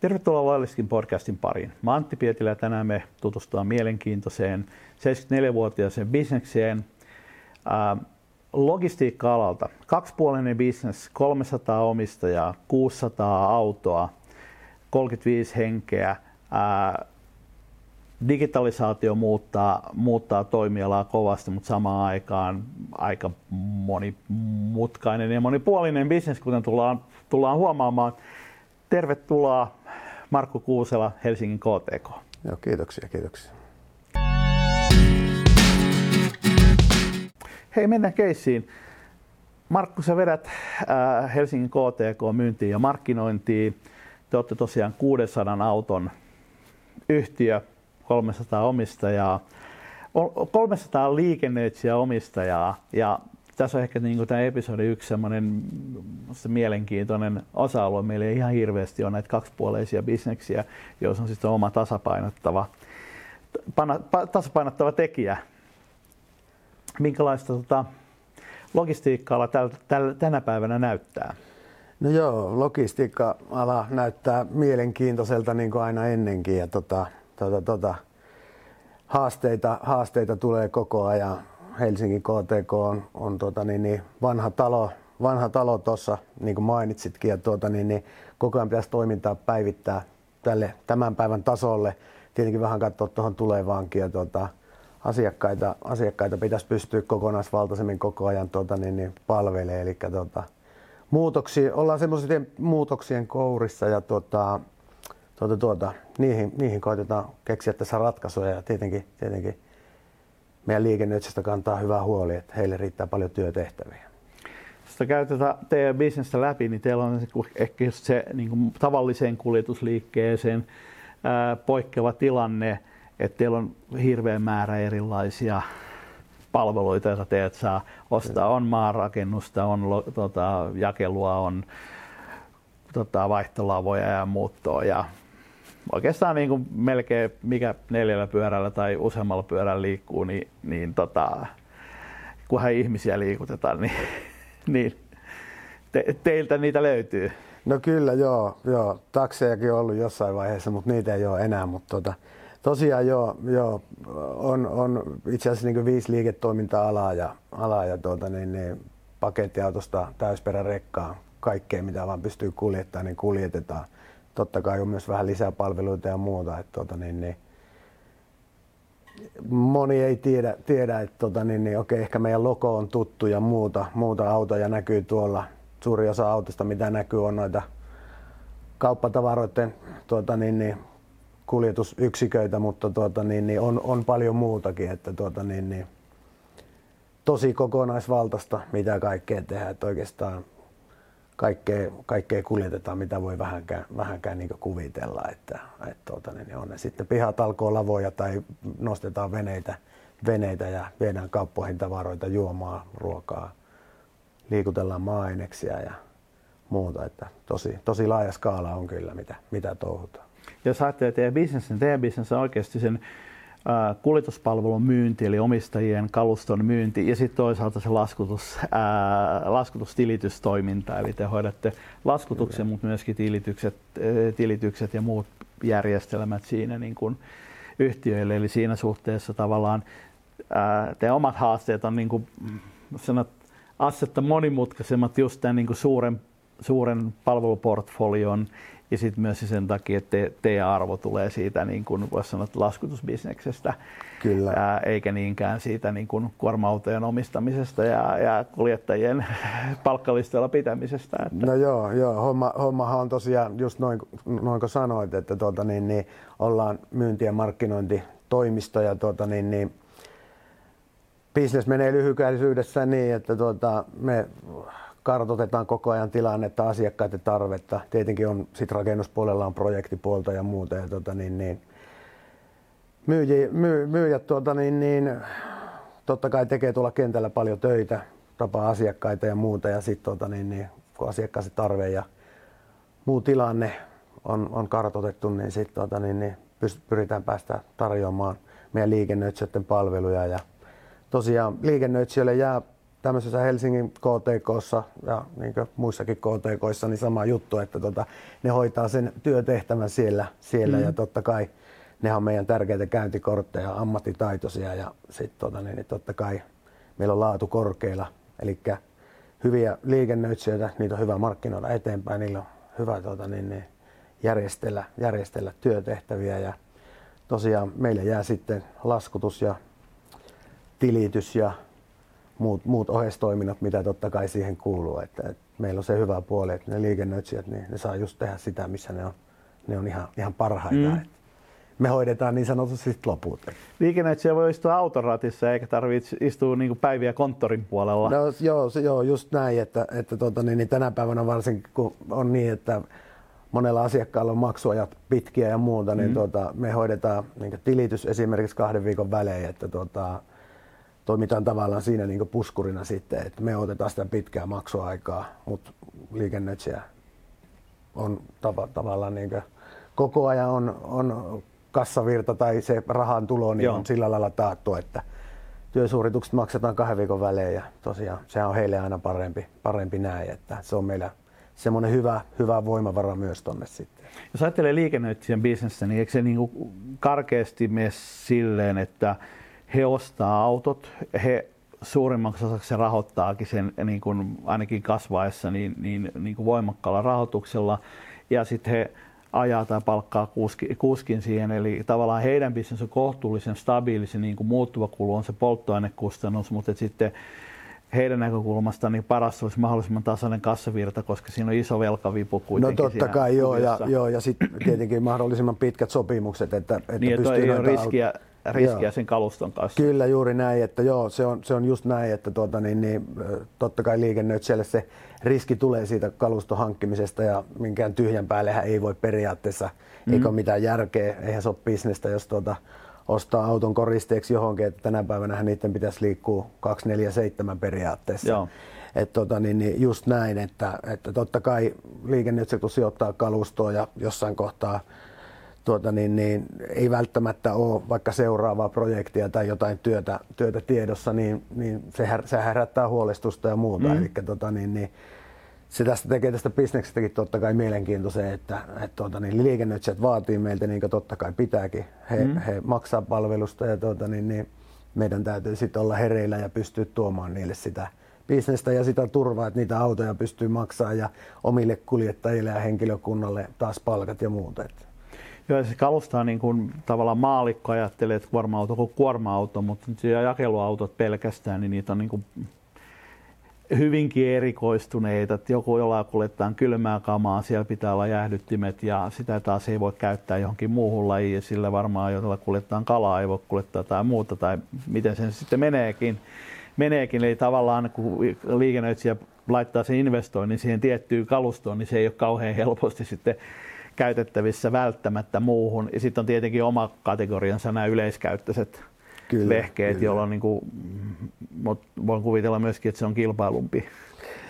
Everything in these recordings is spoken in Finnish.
Tervetuloa Loyalistin podcastin pariin. Mä Antti Pietilä ja tänään me tutustutaan mielenkiintoiseen 74-vuotiaaseen bisnekseen logistiikka-alalta. Kaksipuolinen bisnes, 300 omistajaa, 600 autoa, 35 henkeä. Äh, digitalisaatio muuttaa, muuttaa toimialaa kovasti, mutta samaan aikaan aika monimutkainen ja monipuolinen bisnes, kuten tullaan, tullaan huomaamaan. Tervetuloa Markku Kuusela, Helsingin KTK. Joo, kiitoksia, kiitoksia. Hei, mennään keissiin. Markku, sä vedät äh, Helsingin KTK myyntiin ja markkinointiin. Te olette tosiaan 600 auton yhtiö, 300 omistajaa, 300 liikennöitsijä omistajaa ja tässä on ehkä niin kuin tämä episodi yksi semmoinen mielenkiintoinen osa-alue. Meillä ei ihan hirveästi ole näitä kaksipuoleisia bisneksiä, joissa on sitten oma tasapainottava, pana, tasapainottava tekijä. Minkälaista tota, logistiikka-ala täl, täl, tänä päivänä näyttää? No joo, logistiikka-ala näyttää mielenkiintoiselta niin kuin aina ennenkin ja tota, tota, tota, haasteita, haasteita tulee koko ajan Helsingin KTK on, on tuota, niin, niin, vanha talo, vanha talo tuossa, niin kuin mainitsitkin, ja tuota, niin, niin, koko ajan pitäisi toimintaa päivittää tälle tämän päivän tasolle. Tietenkin vähän katsoa tuohon tulevaankin ja tuota, asiakkaita, asiakkaita pitäisi pystyä kokonaisvaltaisemmin koko ajan tuota, niin, niin, palvelemaan. Eli tuota, muutoksia, ollaan semmoisien muutoksien kourissa ja tuota, tuota, tuota, niihin, niihin koitetaan keksiä tässä ratkaisuja ja tietenkin, tietenkin meidän liikennöitsistä kantaa hyvää huoli, että heille riittää paljon työtehtäviä. Jos käytetään teidän bisnestä läpi, niin teillä on ehkä just se niin kuin tavalliseen kuljetusliikkeeseen poikkeava tilanne, että teillä on hirveä määrä erilaisia palveluita, joita teet saa ostaa. On maanrakennusta, on tota, jakelua, on tota, vaihtolavoja ja muuttoa ja oikeastaan niin kuin melkein mikä neljällä pyörällä tai useammalla pyörällä liikkuu, niin, niin tota, kunhan ihmisiä liikutetaan, niin, niin te, teiltä niitä löytyy. No kyllä, joo. joo. Taksejakin on ollut jossain vaiheessa, mutta niitä ei ole enää. Mutta tota, tosiaan joo, joo on, on itse asiassa niin viisi liiketoiminta-alaa ja, alaa ja tuota, niin, niin, pakettiautosta täysperärekkaan kaikkea, mitä vaan pystyy kuljettamaan, niin kuljetetaan – totta kai on myös vähän lisää palveluita ja muuta. Että, tota, niin, niin, moni ei tiedä, tiedä että tota, niin, niin, okei, ehkä meidän logo on tuttu ja muuta, muuta autoja näkyy tuolla. Suuri osa autosta, mitä näkyy, on noita kauppatavaroiden tuota, niin, niin, kuljetusyksiköitä, mutta tuota, niin, niin, on, on paljon muutakin. Että, tuota, niin, niin, tosi kokonaisvaltaista, mitä kaikkea tehdään. Että oikeastaan kaikkea, kaikkea kuljetetaan, mitä voi vähänkään, vähänkään niin kuvitella. Että, että tuota, niin on ne sitten pihatalkoon lavoja tai nostetaan veneitä, veneitä ja viedään kauppoihin tavaroita, juomaa, ruokaa, liikutellaan maa-aineksia ja muuta. Että tosi, tosi laaja skaala on kyllä, mitä, mitä touhutaan. Jos ajattelee teidän bisnes, niin teidän bisnes on oikeasti sen kuljetuspalvelun myynti, eli omistajien kaluston myynti, ja sitten toisaalta se laskutus, ää, laskutustilitystoiminta, eli te hoidatte laskutuksen, mutta myöskin tilitykset, tilitykset ja muut järjestelmät siinä niin kuin yhtiöille, eli siinä suhteessa tavallaan ää, te omat haasteet on niin kuin, sanot, assetta monimutkaisemmat just tämän niin kuin suuren, suuren palveluportfolion ja sitten myös sen takia, että teidän arvo tulee siitä, niin kuin voisi sanoa, laskutusbisneksestä, Kyllä. Ää, eikä niinkään siitä niin kuin kuorma-autojen omistamisesta ja, ja kuljettajien palkkalistoilla pitämisestä. Että. No joo, joo. Homma, hommahan on tosiaan just noin, noin kuin sanoit, että tuota, niin, niin, ollaan myynti- ja markkinointitoimisto ja tuota, niin, niin, bisnes menee lyhykäisyydessä niin, että tuota, me kartoitetaan koko ajan tilannetta, asiakkaiden tarvetta. Tietenkin on sit rakennuspuolella on projektipuolta ja muuta. Ja tota, niin, niin, myyjä, myy, myyjät tuota, niin, niin, totta kai tekee tuolla kentällä paljon töitä, tapaa asiakkaita ja muuta. Ja sitten tota, niin, niin, kun asiakkaan tarve ja muu tilanne on, on kartoitettu, niin sitten tota, niin, niin, pyritään päästä tarjoamaan meidän liikennöitsijöiden palveluja. Ja tosiaan liikennöitsijöille jää tämmöisessä Helsingin KTKssa ja niin muissakin KTKissa niin sama juttu, että tota, ne hoitaa sen työtehtävän siellä, siellä mm. ja totta kai ne on meidän tärkeitä käyntikortteja, ammattitaitoisia ja sitten tota, niin, niin totta kai meillä on laatu korkeilla, eli hyviä liikennöitsijöitä, niitä on hyvä markkinoida eteenpäin, niillä on hyvä tota, niin, niin, järjestellä, järjestellä työtehtäviä ja tosiaan meille jää sitten laskutus ja tilitys ja muut, muut oheistoiminnot, mitä totta kai siihen kuuluu. Että, että meillä on se hyvä puoli, että ne liikennöitsijät, niin ne saa just tehdä sitä, missä ne on, ne on ihan, ihan parhaita. Mm. me hoidetaan niin sanotusti loput. Liikennöitsijä voi istua autoratissa eikä tarvitse istua niin päiviä konttorin puolella. No, joo, se, joo, just näin, että, että tuota, niin, niin tänä päivänä varsinkin kun on niin, että monella asiakkaalla on maksuajat pitkiä ja muuta, niin mm. tuota, me hoidetaan niin tilitys esimerkiksi kahden viikon välein, että tuota, toimitaan tavallaan siinä niin puskurina sitten, että me otetaan sitä pitkää maksuaikaa, mutta liikennöitsijä on tava, tavallaan niin koko ajan on, on kassavirta tai se rahan tulo niin on sillä lailla taattu, että työsuoritukset maksetaan kahden viikon välein ja tosiaan sehän on heille aina parempi, parempi näin, että se on meillä semmoinen hyvä, hyvä voimavara myös tonne sitten. Jos ajattelee liikennöitsijän bisnestä, niin eikö se niin karkeasti mene silleen, että he ostaa autot, he suurimmaksi osaksi se rahoittaakin sen niin kuin ainakin kasvaessa niin, niin, niin kuin voimakkaalla rahoituksella ja sitten he ajaa tai palkkaa kuski, kuskin siihen. Eli tavallaan heidän bisnes on kohtuullisen stabiili, se niin kuin muuttuva kulu on se polttoainekustannus, mutta sitten heidän näkökulmasta niin paras olisi mahdollisimman tasainen kassavirta, koska siinä on iso velkavipu kuitenkin. No totta kai joo, ja, joo, ja sitten tietenkin mahdollisimman pitkät sopimukset, että, että niin, pystyy ei ole riskiä, riskiä joo. sen kaluston kanssa. Kyllä juuri näin, että joo, se on, se on just näin, että tuota, niin, niin, totta kai liikennöitsijälle se riski tulee siitä kaluston hankkimisesta ja minkään tyhjän päällehän ei voi periaatteessa, mm. eikä ole mitään järkeä, eihän se ole bisnestä, jos tuota, ostaa auton koristeeksi johonkin, että tänä päivänä niiden pitäisi liikkua 247 periaatteessa. Joo. Et tota, niin, niin just näin, että, että totta kai liikennöitsijä kun sijoittaa kalustoa ja jossain kohtaa tuota, niin, niin, ei välttämättä ole vaikka seuraavaa projektia tai jotain työtä, työtä tiedossa, niin, niin se, her, se herättää huolestusta ja muuta. Mm. Eli tota, niin, niin, se tästä tekee tästä bisneksestäkin totta kai mielenkiintoisen, että, että tuota, niin liikennöitsijät vaatii meiltä niin kuin totta kai pitääkin. He, mm. he maksaa palvelusta ja tuota, niin, niin meidän täytyy sitten olla hereillä ja pystyä tuomaan niille sitä bisnestä ja sitä turvaa, että niitä autoja pystyy maksamaan ja omille kuljettajille ja henkilökunnalle taas palkat ja muuta. Joo, se kalustaa niin kuin tavallaan maalikko ajattelee, että kuorma-auto kuin kuorma-auto, mutta jakeluautot pelkästään, niin niitä on niin kuin hyvinkin erikoistuneita, että joku jollain kuljetaan kylmää kamaa, siellä pitää olla jäähdyttimet ja sitä taas ei voi käyttää johonkin muuhun lajiin ja sillä varmaan jolla kuljetaan kalaa ei voi kuljettaa tai muuta tai miten sen sitten meneekin. meneekin. Eli tavallaan kun liikennöitsijä laittaa sen investoinnin siihen tiettyyn kalustoon, niin se ei ole kauhean helposti sitten käytettävissä välttämättä muuhun. Ja sitten on tietenkin oma kategoriansa nämä yleiskäyttöiset kyllä, vehkeet, kyllä. jolloin niin kuin, voin kuvitella myöskin, että se on kilpailumpi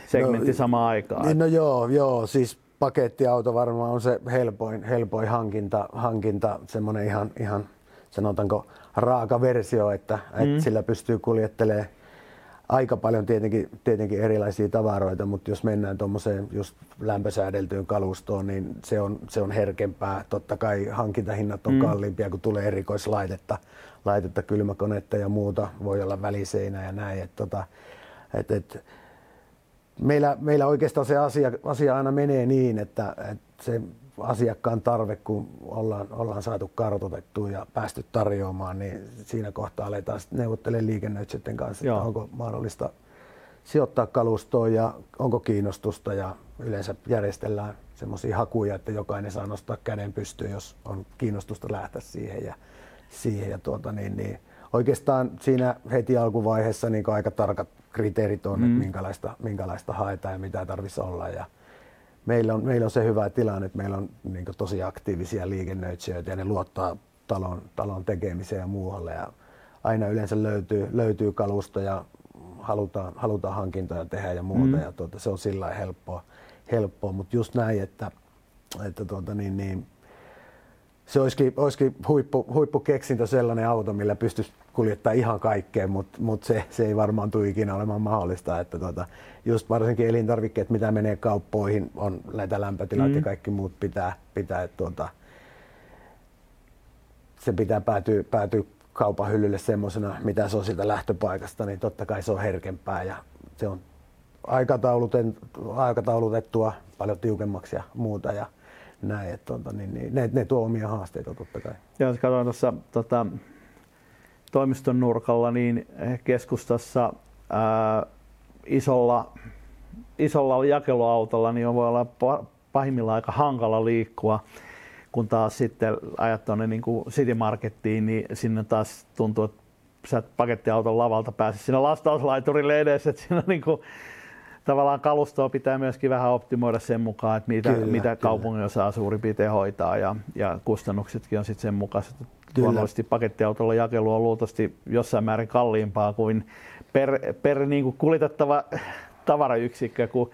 segmentti no, samaan aikaan. Niin, no joo, joo, siis pakettiauto varmaan on se helpoin, helpoin hankinta, hankinta semmoinen ihan, ihan sanotaanko raaka versio, että, mm. että sillä pystyy kuljettelemaan aika paljon tietenkin, tietenkin erilaisia tavaroita, mutta jos mennään tuommoiseen just lämpösäädeltyyn kalustoon, niin se on, se on herkempää. Totta kai hankintahinnat on mm. kalliimpia, kun tulee erikoislaitetta, laitetta, kylmäkonetta ja muuta, voi olla väliseinä ja näin. Et, tota, et, et, meillä, meillä oikeastaan se asia, asia aina menee niin, että, että se asiakkaan tarve, kun ollaan, ollaan saatu kartoitettua ja päästy tarjoamaan, niin siinä kohtaa aletaan neuvottelemaan liikennöitsijöiden kanssa, Joo. että onko mahdollista sijoittaa kalustoon ja onko kiinnostusta ja yleensä järjestellään semmoisia hakuja, että jokainen saa nostaa käden pystyyn, jos on kiinnostusta lähteä siihen ja, siihen ja tuota, niin, niin, oikeastaan siinä heti alkuvaiheessa niin aika tarkat kriteerit on, mm. että minkälaista, minkälaista haetaan ja mitä tarvitsisi olla ja, meillä on, meillä on se hyvä tilanne, että meillä on niin tosi aktiivisia liikennöitsijöitä ja ne luottaa talon, talon tekemiseen ja muualle. Ja aina yleensä löytyy, löytyy kalusta ja halutaan, halutaan hankintoja tehdä ja muuta. Mm. Ja tuota, se on sillä helppoa, helppoa. mutta just näin, että, että tuota, niin, niin, se olisikin, olisikin huippu, huippukeksintö sellainen auto, millä pystyisi kuljettaa ihan kaikkea, mutta mut se, se, ei varmaan tule ikinä olemaan mahdollista. Että tota, just varsinkin elintarvikkeet, mitä menee kauppoihin, on näitä lämpötilat mm. ja kaikki muut pitää, pitää tuota, se pitää päätyä, päätyä kaupan hyllylle semmoisena, mitä se on siitä lähtöpaikasta, niin totta kai se on herkempää ja se on aikataulutettua paljon tiukemmaksi ja muuta. Ja, näin, että tuota, niin, niin, ne, ne tuo omia haasteita totta kai. Ja jos katsotaan tuossa tota, toimiston nurkalla, niin keskustassa ää, isolla, isolla jakeluautolla niin voi olla pahimmillaan aika hankala liikkua, kun taas sitten ajat tuonne niin City Markettiin, niin sinne taas tuntuu, että sä et pakettiauton lavalta pääse sinne lastauslaiturille edes, että siinä on niin kuin, tavallaan kalustoa pitää myöskin vähän optimoida sen mukaan, että mitä, kyllä, mitä kaupungin osaa suurin piirtein hoitaa ja, ja kustannuksetkin on sitten sen mukaiset. Luonnollisesti pakettiautolla jakelu on luultavasti jossain määrin kalliimpaa kuin per, per niin kuin kuljetettava tavarayksikkö kuin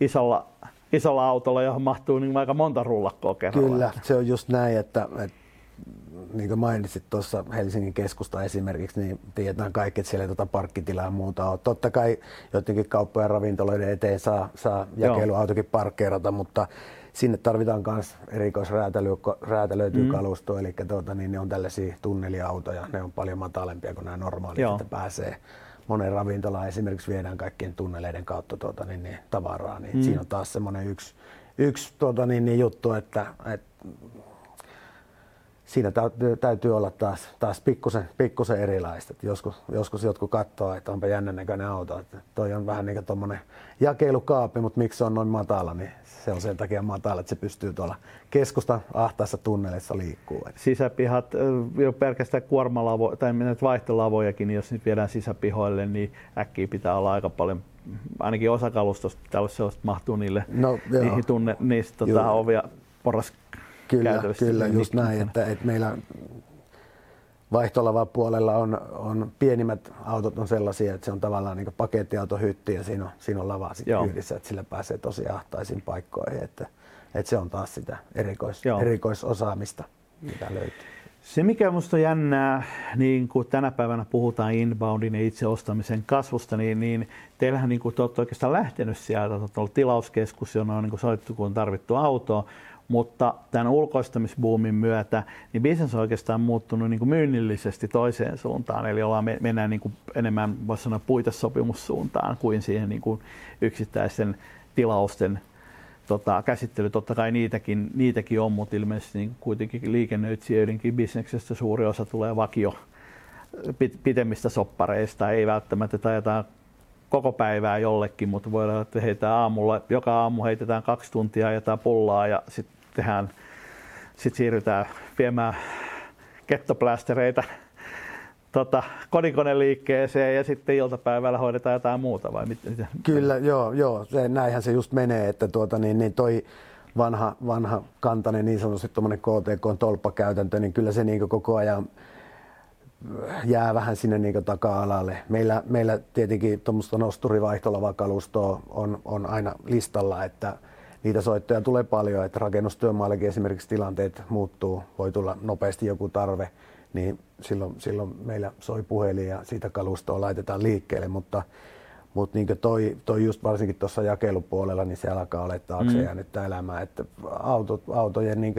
isolla, isolla autolla, johon mahtuu niin aika monta rullakkoa kerralla. Kyllä, se on just näin, että, että niin kuin mainitsit tuossa Helsingin keskusta esimerkiksi, niin tiedetään kaikki, että siellä ei tuota parkkitilaa ja muuta ole. Totta kai jotenkin kauppojen ravintoloiden eteen saa, saa jakeluautokin parkkeerata, mutta sinne tarvitaan myös erikoisräätälöityä mm. kalustoa, eli tuota, niin ne on tällaisia tunneliautoja, ne on paljon matalempia kuin nämä normaalit, Joo. että pääsee monen ravintolaan esimerkiksi viedään kaikkien tunneleiden kautta tuota, niin, niin, tavaraa, niin mm. siinä on taas semmoinen yksi, yksi tuota, niin, niin juttu, että, että siinä täytyy, olla taas, taas pikkusen, pikkusen erilaista. Et joskus, joskus jotkut katsoo, että onpa jännän näköinen auto. Että toi on vähän niin kuin tuommoinen jakelukaapi, mutta miksi se on noin matala, niin se on sen takia matala, että se pystyy tuolla keskusta ahtaessa tunnelissa liikkuu. Sisäpihat, jo pelkästään kuormalavo, tai vaihtolavojakin, niin jos nyt viedään sisäpihoille, niin äkkiä pitää olla aika paljon ainakin osa kalustosta pitää olla sellaista, mahtuu niille, no, niihin tunne, niistä tota, ovia porras Kyllä, kyllä just näin, että, että meillä vaihtolava puolella on, on pienimmät autot on sellaisia, että se on tavallaan niin pakettiautohytti ja siinä on, siinä on lava sitten yhdessä, että sillä pääsee tosi ahtaisiin paikkoihin, että, että se on taas sitä erikois, erikoisosaamista, mitä löytyy. Se, mikä minusta on jännää, niin kuin tänä päivänä puhutaan inboundin ja itse ostamisen kasvusta, niin, niin teillähän niin kuin, te olette oikeastaan lähtenyt sieltä, olette ollut tilauskeskus, jonne on niin kuin soittu, kun on tarvittu autoa, mutta tämän ulkoistamisbuumin myötä niin bisnes on oikeastaan muuttunut niin kuin myynnillisesti toiseen suuntaan, eli ollaan, mennään niin kuin enemmän, voisi sanoa, puitesopimussuuntaan kuin siihen niin kuin yksittäisten tilausten tota, käsittely. Totta kai niitäkin, niitäkin on, mutta ilmeisesti niin kuitenkin liikennöitsijöidenkin bisneksestä suuri osa tulee vakio pitemmistä soppareista, ei välttämättä ajetaan koko päivää jollekin, mutta voi että heitä aamulla, joka aamu heitetään kaksi tuntia, ajetaan pullaa ja sitten tehdään, sit siirrytään viemään kettoplästereitä tota, kodinkoneliikkeeseen ja sitten iltapäivällä hoidetaan jotain muuta vai miten? Kyllä, joo, joo se, näinhän se just menee, että tuota, niin, niin toi vanha, vanha kantainen niin sanotusti tuommoinen KTK-tolppakäytäntö, niin kyllä se niin koko ajan jää vähän sinne niin taka-alalle. Meillä, meillä tietenkin tuommoista nosturivaihtolava on, on aina listalla, että niitä soittoja tulee paljon, että rakennustyömaallakin esimerkiksi tilanteet muuttuu, voi tulla nopeasti joku tarve, niin silloin, silloin meillä soi puhelin ja siitä kalustoa laitetaan liikkeelle, mutta, mutta niin toi, toi just varsinkin tuossa jakelupuolella, niin se alkaa olla taakse mm. jäänyttä elämää, että autot, autojen niin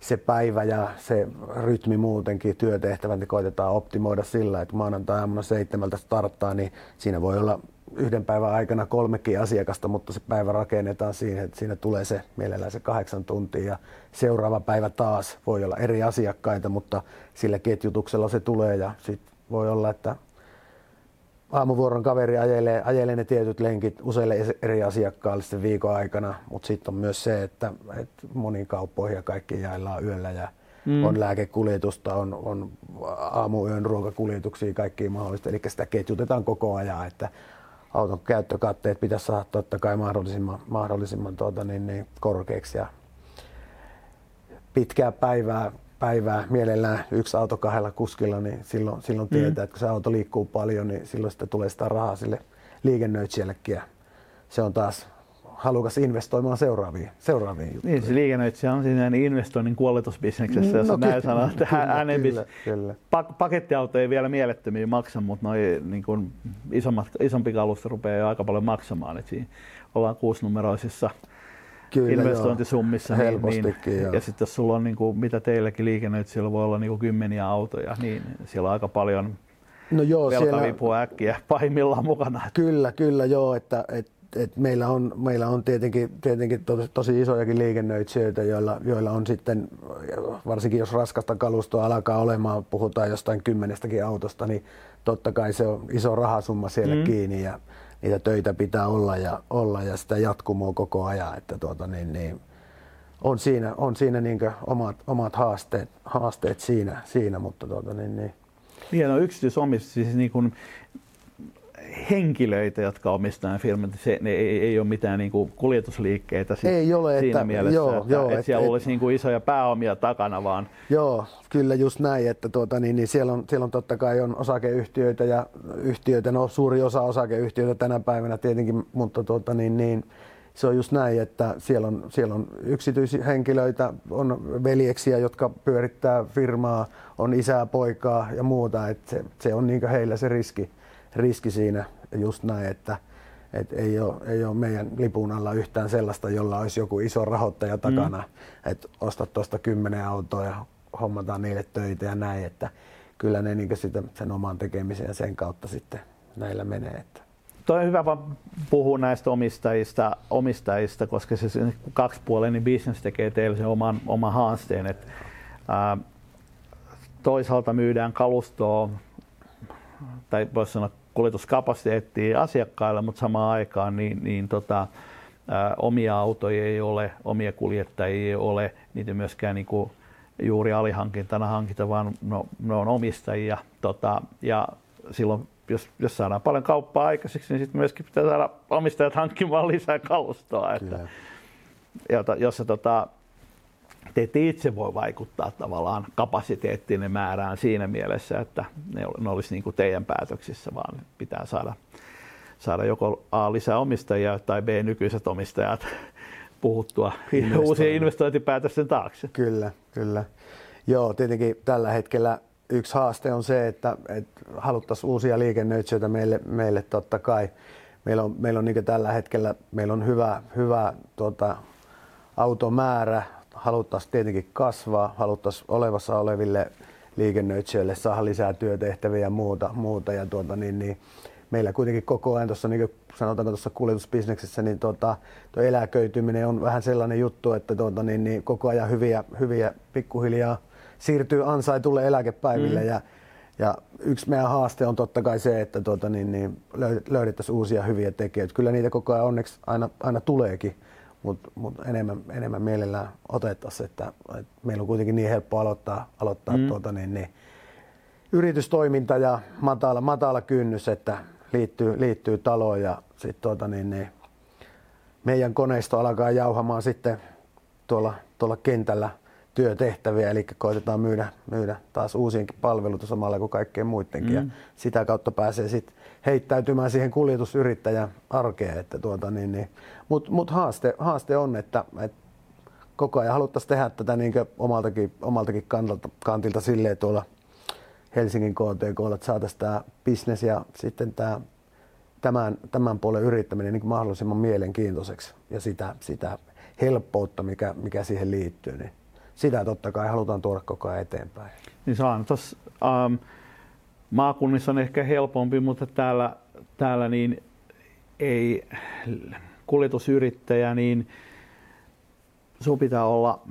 se päivä ja se rytmi muutenkin, työtehtävät, niin koitetaan optimoida sillä, että maanantai-aamuna seitsemältä starttaa, niin siinä voi olla yhden päivän aikana kolmekin asiakasta, mutta se päivä rakennetaan siihen, että siinä tulee se mielellään se kahdeksan tuntia ja seuraava päivä taas voi olla eri asiakkaita, mutta sillä ketjutuksella se tulee ja sitten voi olla, että aamuvuoron kaveri ajelee, ajelee ne tietyt lenkit useille eri asiakkaalle sen viikon aikana, mutta sitten on myös se, että, että moniin kauppoihin ja kaikki jaillaan yöllä ja mm. on lääkekuljetusta, on, on aamuyön ruokakuljetuksia, kaikki mahdollista. Eli sitä ketjutetaan koko ajan, että auton käyttökatteet pitäisi saada totta kai mahdollisimman, mahdollisimman tuota, niin, niin, korkeaksi ja pitkää päivää, päivää mielellään yksi auto kahdella kuskilla, niin silloin, silloin mm. tietää, että kun se auto liikkuu paljon, niin silloin sitä tulee sitä rahaa sille liikennöitsijällekin ja se on taas halukas investoimaan seuraaviin, seuraaviin juttuihin. Niin, se liikennöitsijä on siinä investoinnin kuoletusbisneksessä, jos no, näin sanoo, että kyllä, kyllä, kyllä. pakettiauto ei vielä mielettömiä maksa, mutta noi, niin kuin isommat, isompi kalusto rupeaa jo aika paljon maksamaan. Et siinä ollaan kuusinumeroisissa Kyllä, investointisummissa. Niin, niin, ja sitten jos sulla on, niin kuin, mitä teilläkin liikennöitsijöillä voi olla niin kuin kymmeniä autoja, niin siellä on aika paljon no joo, velkavipua äkkiä pahimmillaan mukana. Kyllä, kyllä joo, että, että et meillä on, meillä on tietenkin, tietenkin tosi, tosi isojakin liikennöitsijöitä, joilla, joilla on sitten, varsinkin jos raskasta kalustoa alkaa olemaan, puhutaan jostain kymmenestäkin autosta, niin totta kai se on iso rahasumma siellä mm. kiinni ja niitä töitä pitää olla ja, olla ja sitä jatkumoa koko ajan. Että tuota, niin, niin, on siinä, on siinä niin omat, omat haasteet, haasteet siinä, siinä, mutta tuota, niin, niin. Niin, no yksityisomistus, siis niin kuin henkilöitä, jotka omistavat firmat, se, ne ei, ei ole mitään niin kuin kuljetusliikkeitä sit ei ole, siinä että, mielessä, joo, että, joo, että, siellä et, olisi niin kuin isoja pääomia takana vaan. Joo, kyllä just näin, että tuota, niin, niin siellä, on, siellä on totta kai on osakeyhtiöitä ja yhtiöitä, no suuri osa osakeyhtiöitä tänä päivänä tietenkin, mutta tuota, niin, niin, se on just näin, että siellä on, siellä on yksityishenkilöitä, on veljeksiä, jotka pyörittää firmaa, on isää, poikaa ja muuta, että se, se on niin heillä se riski, riski siinä just näin, että et ei, ole, ei ole meidän lipun alla yhtään sellaista, jolla olisi joku iso rahoittaja takana, mm. että ostat tuosta kymmenen autoa ja hommataan niille töitä ja näin, että kyllä ne niin sitä, sen oman tekemisen ja sen kautta sitten näillä menee. Että. Toi on hyvä vaan puhua näistä omistajista, omistajista koska se kaksipuolinen bisnes tekee teille sen oman, oman haasteen. Et, ää, toisaalta myydään kalustoa, tai voisi sanoa kuljetuskapasiteettia asiakkaille, mutta samaan aikaan niin, niin tota, ää, omia autoja ei ole, omia kuljettajia ei ole, niitä myöskään niin kuin juuri alihankintana hankita, vaan no, ne on omistajia. Tota, ja silloin, jos, jos saadaan paljon kauppaa aikaiseksi, niin sitten myöskin pitää saada omistajat hankkimaan lisää kalustoa. Että, jota, jos se tota, te ette itse voi vaikuttaa tavallaan kapasiteettiin määrään siinä mielessä, että ne, ne olisi niin kuin teidän päätöksissä, vaan pitää saada, saada joko A lisää omistajia tai B nykyiset omistajat puhuttua uusien investointipäätösten taakse. Kyllä, kyllä. Joo, tietenkin tällä hetkellä yksi haaste on se, että, että haluttaisiin uusia liikennöitsijöitä meille, meille totta kai. Meillä on, meillä on niin tällä hetkellä meillä on hyvä, hyvä tuota, automäärä, haluttaisiin tietenkin kasvaa, haluttaisiin olevassa oleville liikennöitsijöille saada lisää työtehtäviä ja muuta. muuta ja tuota, niin, niin, meillä kuitenkin koko ajan tuossa, niin sanotaanko tuossa kuljetusbisneksessä, niin tuota, tuo eläköityminen on vähän sellainen juttu, että tuota, niin, niin, koko ajan hyviä, hyviä pikkuhiljaa siirtyy ansaitulle eläkepäiville mm. ja, ja yksi meidän haaste on totta kai se, että tuota, niin, niin löydettäisiin uusia hyviä tekijöitä. Kyllä niitä koko ajan onneksi aina, aina tuleekin mutta mut enemmän, enemmän mielellään otettaisiin, että, että meillä on kuitenkin niin helppo aloittaa, aloittaa mm. tuota, niin, niin, yritystoiminta ja matala, matala kynnys, että liittyy, liittyy taloon ja sit, tuota, niin, niin, meidän koneisto alkaa jauhamaan sitten tuolla, tuolla kentällä työtehtäviä, eli koitetaan myydä, myydä taas uusienkin palveluita samalla kuin kaikkien muidenkin. Mm. Ja sitä kautta pääsee sitten heittäytymään siihen kuljetusyrittäjän arkeen. Että tuota, niin, niin. Mutta mut haaste, haaste on, että, että koko ajan haluttaisiin tehdä tätä niin omaltakin, omaltakin kantilta, kantilta silleen tuolla Helsingin KTK, että saataisiin tämä bisnes ja sitten tämä, tämän, tämän puolen yrittäminen niin mahdollisimman mielenkiintoiseksi ja sitä, sitä helppoutta, mikä, mikä siihen liittyy, niin sitä totta kai halutaan tuoda koko ajan eteenpäin. Niin se on tuossa, um, maakunnissa on ehkä helpompi, mutta täällä, täällä niin ei kuljetusyrittäjä, niin sun pitää olla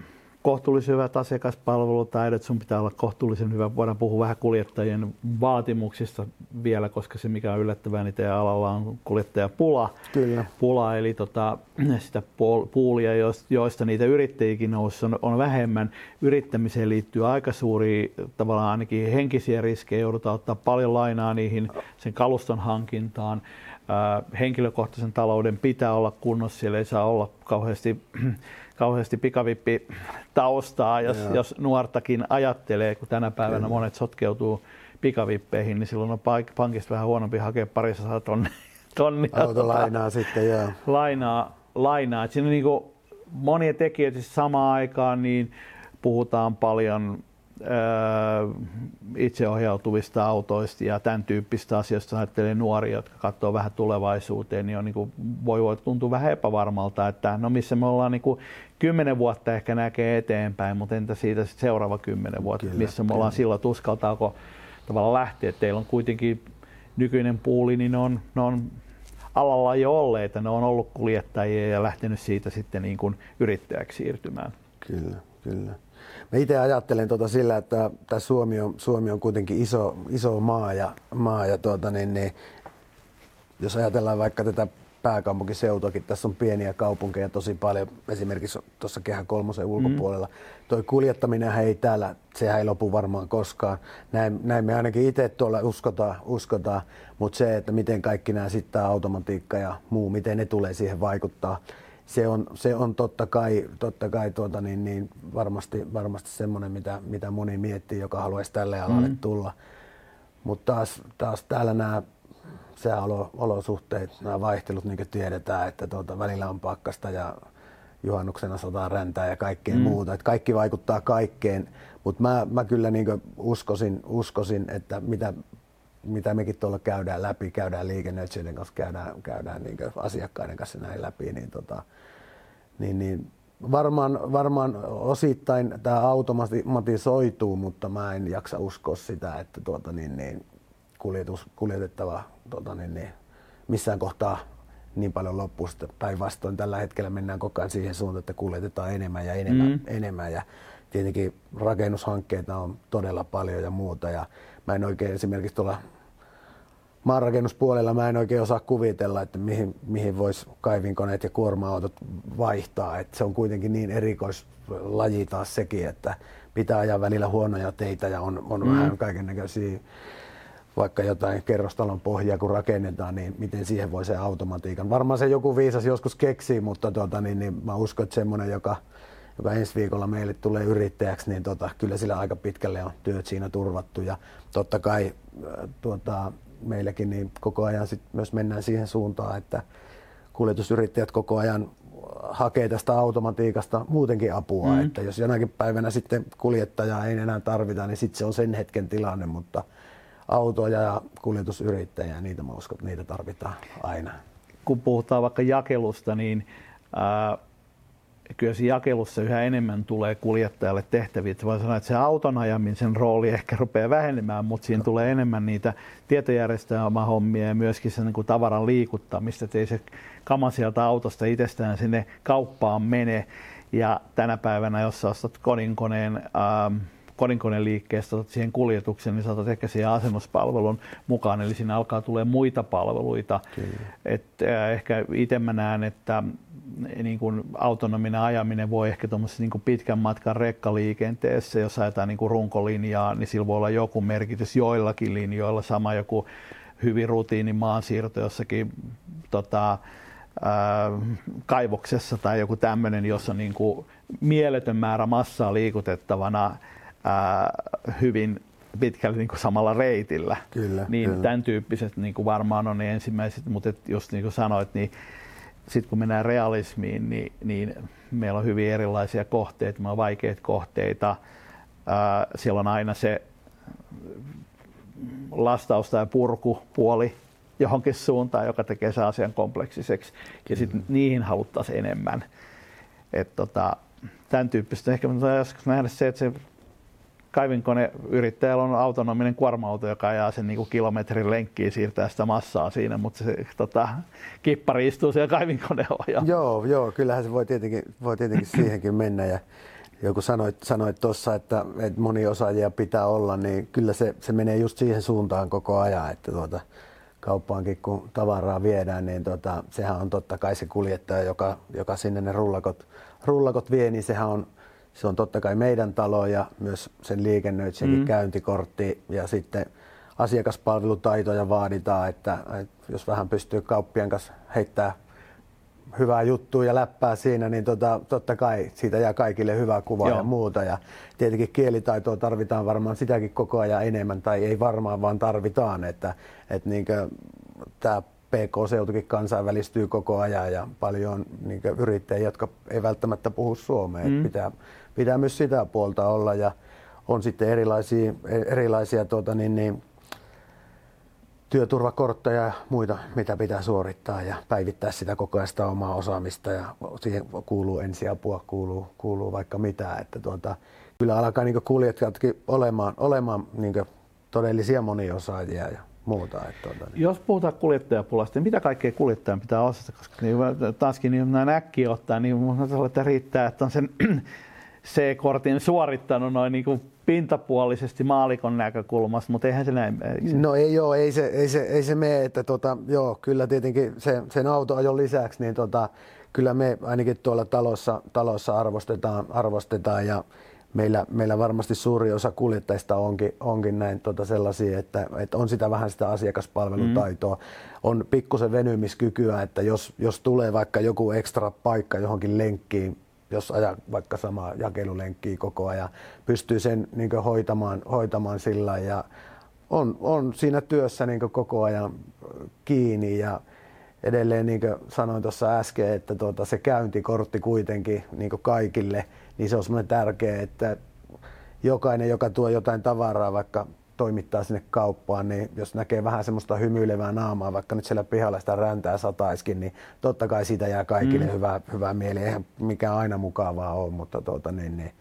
kohtuullisen hyvät asiakaspalvelutaidot, sun pitää olla kohtuullisen hyvä. Voidaan puhua vähän kuljettajien vaatimuksista vielä, koska se mikä on yllättävää, niin teidän alalla on kuljettajapula. Kyllä. Pula, eli tota, sitä puulia, joista niitä yrittäjiäkin nousi, on, on vähemmän. Yrittämiseen liittyy aika suuri tavallaan ainakin henkisiä riskejä, joudutaan ottaa paljon lainaa niihin sen kaluston hankintaan. henkilökohtaisen talouden pitää olla kunnossa, siellä ei saa olla kauheasti kauheasti pikavippi taustaa, jos, jos nuortakin ajattelee, kun tänä päivänä Kyllä. monet sotkeutuu pikavippeihin, niin silloin on pankista vähän huonompi hakea parissa tonnia. tonnia Autolainaa tota, sitten, joo. Lainaa, lainaa. Et siinä on niin monia tekijöitä siis samaan aikaan, niin puhutaan paljon itseohjautuvista autoista ja tämän tyyppistä asioista, ajattelee nuoria, jotka katsoo vähän tulevaisuuteen, niin, on, niin kuin, voi, voi tuntua vähän epävarmalta, että no missä me ollaan niin kuin, kymmenen vuotta ehkä näkee eteenpäin, mutta entä siitä sit seuraava kymmenen vuotta, kyllä, missä me kyllä. ollaan silloin, että uskaltaako tavallaan lähteä. Teillä on kuitenkin nykyinen puuli, niin ne on, ne on alalla jo olleita, ne on ollut kuljettajia ja lähtenyt siitä sitten niin kuin yrittäjäksi siirtymään. Kyllä, kyllä. Mä itse ajattelen tuota sillä, että tämä Suomi on, Suomi on kuitenkin iso, iso maa ja, maa ja tuota, niin, niin, jos ajatellaan vaikka tätä pääkaupunkiseutuakin, tässä on pieniä kaupunkeja tosi paljon, esimerkiksi tuossa Kehä kolmosen mm. ulkopuolella. Mm. Toi kuljettaminen ei täällä, sehän ei lopu varmaan koskaan. Näin, näin me ainakin itse tuolla uskotaan, uskotaan. mutta se, että miten kaikki nämä sitten automatiikka ja muu, miten ne tulee siihen vaikuttaa, se on, se on totta kai, totta kai tuota, niin, niin varmasti, varmasti semmoinen, mitä, mitä moni miettii, joka haluaisi tälle alalle mm. tulla. Mutta taas, taas täällä nämä sääolosuhteet, nämä vaihtelut, niin kuin tiedetään, että tuota, välillä on pakkasta ja juhannuksena sotaa räntää ja kaikkea mm. muuta. Että kaikki vaikuttaa kaikkeen, mutta mä, mä kyllä niin uskoisin, uskoisin, että mitä, mitä mekin tuolla käydään läpi, käydään liikennöitsijöiden kanssa, käydään, käydään niin asiakkaiden kanssa näin läpi, niin, tota, niin, niin varmaan, varmaan osittain tämä automatisoituu, mutta mä en jaksa uskoa sitä, että tuota, niin, niin, kuljetus, kuljetettava tota, niin, niin, missään kohtaa niin paljon loppuu. Päinvastoin tällä hetkellä mennään koko ajan siihen suuntaan, että kuljetetaan enemmän ja enemmän. Mm. enemmän ja tietenkin rakennushankkeita on todella paljon ja muuta. Ja mä en oikein esimerkiksi tuolla maanrakennuspuolella mä en oikein osaa kuvitella, että mihin, mihin voisi kaivinkoneet ja kuorma-autot vaihtaa. Et se on kuitenkin niin erikoislaji taas sekin, että pitää ajaa välillä huonoja teitä ja on, on mm. vähän kaiken näköisiä vaikka jotain kerrostalon pohjaa kun rakennetaan, niin miten siihen voi se automatiikan. Varmaan se joku viisas joskus keksii, mutta tuota, niin, niin mä uskon, että semmoinen, joka, joka ensi viikolla meille tulee yrittäjäksi, niin tota, kyllä sillä aika pitkälle on työt siinä turvattu. Ja totta kai äh, tuota, meilläkin niin koko ajan sit myös mennään siihen suuntaan, että kuljetusyrittäjät koko ajan hakee tästä automatiikasta muutenkin apua, mm. että jos jonakin päivänä sitten kuljettajaa ei enää tarvita, niin sitten se on sen hetken tilanne, mutta – autoja ja kuljetusyrittäjiä, niitä mä uskon, että niitä tarvitaan aina. Kun puhutaan vaikka jakelusta, niin ää, kyllä se jakelussa yhä enemmän tulee kuljettajalle tehtäviä. Voi sanoa, että se auton ajamisen rooli ehkä rupeaa vähenemään, mutta siinä tulee enemmän niitä tietojärjestelmähommia ja myöskin se niin tavaran liikuttamista, että ei se kama sieltä autosta itsestään sinne kauppaan mene. Ja tänä päivänä, jos sä ostat kodinkoneen, ää, kodinkoneliikkeestä otat siihen kuljetuksen, niin saatat ehkä siihen asennuspalvelun mukaan, eli siinä alkaa tulee muita palveluita. Et, äh, ehkä itse mä näen, että niin kuin autonominen ajaminen voi ehkä niin pitkän matkan rekkaliikenteessä, jos ajetaan niin kuin runkolinjaa, niin sillä voi olla joku merkitys joillakin linjoilla, sama joku hyvin rutiini maansiirto jossakin tota, ää, kaivoksessa tai joku tämmöinen, jossa on niin kuin mieletön määrä massaa liikutettavana ää, hyvin pitkälle niin kuin samalla reitillä. Kyllä, niin kyllä. tämän tyyppiset niin kuin varmaan on ne ensimmäiset, mutta et just niin kuin sanoit, niin sitten kun mennään realismiin, niin, niin meillä on hyvin erilaisia kohteita, meillä on vaikeita kohteita. Ää, siellä on aina se lastausta ja purkupuoli johonkin suuntaan, joka tekee sen asian kompleksiseksi. Ja sitten niihin haluttaisiin enemmän. Et tota, tämän tyyppistä. Ehkä joskus nähdä se, että se kaivinkoneyrittäjällä on autonominen kuorma-auto, joka ajaa sen niin kilometrin lenkkiin siirtää sitä massaa siinä, mutta se tota, kippari istuu siellä kaivinkoneella. Joo, joo, kyllähän se voi tietenkin, voi tietenkin siihenkin mennä. Ja joku sanoit, sanoit tuossa, että, että moni osaajia pitää olla, niin kyllä se, se menee just siihen suuntaan koko ajan, että tuota, kauppaankin kun tavaraa viedään, niin tota, sehän on totta kai se kuljettaja, joka, joka sinne ne rullakot, rullakot vie, niin sehän on se on totta kai meidän talo ja myös sen liikennöitsijänkin mm. käyntikortti ja sitten asiakaspalvelutaitoja vaaditaan, että, että jos vähän pystyy kauppien kanssa heittää hyvää juttua ja läppää siinä, niin tota, totta kai siitä jää kaikille hyvä kuva Joo. ja muuta. Ja tietenkin kielitaitoa tarvitaan varmaan sitäkin koko ajan enemmän, tai ei varmaan, vaan tarvitaan, että, että niin tämä PK-seutukin kansainvälistyy koko ajan ja paljon niin yrittäjiä, jotka ei välttämättä puhu suomea. Mm. Pitää, pitää myös sitä puolta olla ja on sitten erilaisia, erilaisia tuota, niin, niin, työturvakortteja ja muita, mitä pitää suorittaa ja päivittää sitä koko ajan sitä omaa osaamista ja siihen kuuluu ensiapua, kuuluu, kuuluu vaikka mitä. Että tuota, kyllä alkaa niin kuljettajatkin olemaan, olemaan niin todellisia moniosaajia ja muuta. Että tuota, niin. Jos puhutaan kuljettajapulasta, niin mitä kaikkea kuljettajan pitää osata? Koska niin, taaskin niin näin äkkiä ottaa, niin minusta että riittää, että on sen C-kortin suorittanut noin niin kuin pintapuolisesti maalikon näkökulmasta, mutta eihän se näin mene. No ei ole, ei se, ei se, ei se mene, että tota, joo, kyllä tietenkin se, sen autoajon lisäksi, niin tota, kyllä me ainakin tuolla talossa, talossa arvostetaan, arvostetaan ja meillä, meillä varmasti suuri osa kuljettajista onkin, onkin näin tota sellaisia, että, että, on sitä vähän sitä asiakaspalvelutaitoa, mm. on pikkusen venymiskykyä, että jos, jos tulee vaikka joku ekstra paikka johonkin lenkkiin, jos ajaa vaikka samaa jakelulenkkiä koko ajan, pystyy sen niin hoitamaan, hoitamaan sillä ja on, on siinä työssä niin koko ajan kiinni ja edelleen niin kuin sanoin tuossa äsken, että tuota, se käyntikortti kuitenkin niin kaikille, niin se on semmoinen tärkeä, että jokainen, joka tuo jotain tavaraa, vaikka toimittaa sinne kauppaan, niin jos näkee vähän semmoista hymyilevää naamaa, vaikka nyt siellä pihalla sitä räntää sataiskin, niin totta kai siitä jää kaikille mm. hyvää, hyvää mieli. Eihän mikään aina mukavaa ole, mutta tuota, niin, niin.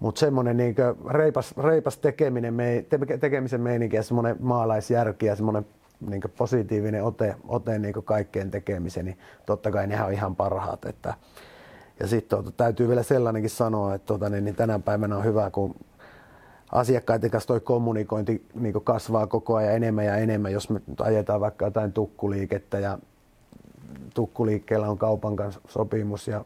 Mutta semmoinen niin reipas, reipas tekeminen, me, te, tekemisen meininki ja semmoinen maalaisjärki ja semmoinen niin positiivinen ote, ote niin kaikkeen tekemiseen, niin totta kai nehän on ihan parhaat. Että, ja sitten tuota, täytyy vielä sellainenkin sanoa, että tuota, niin, niin tänä päivänä on hyvä, kun asiakkaiden kanssa toi kommunikointi niin kasvaa koko ajan enemmän ja enemmän, jos me ajetaan vaikka jotain tukkuliikettä ja tukkuliikkeellä on kaupan kanssa sopimus ja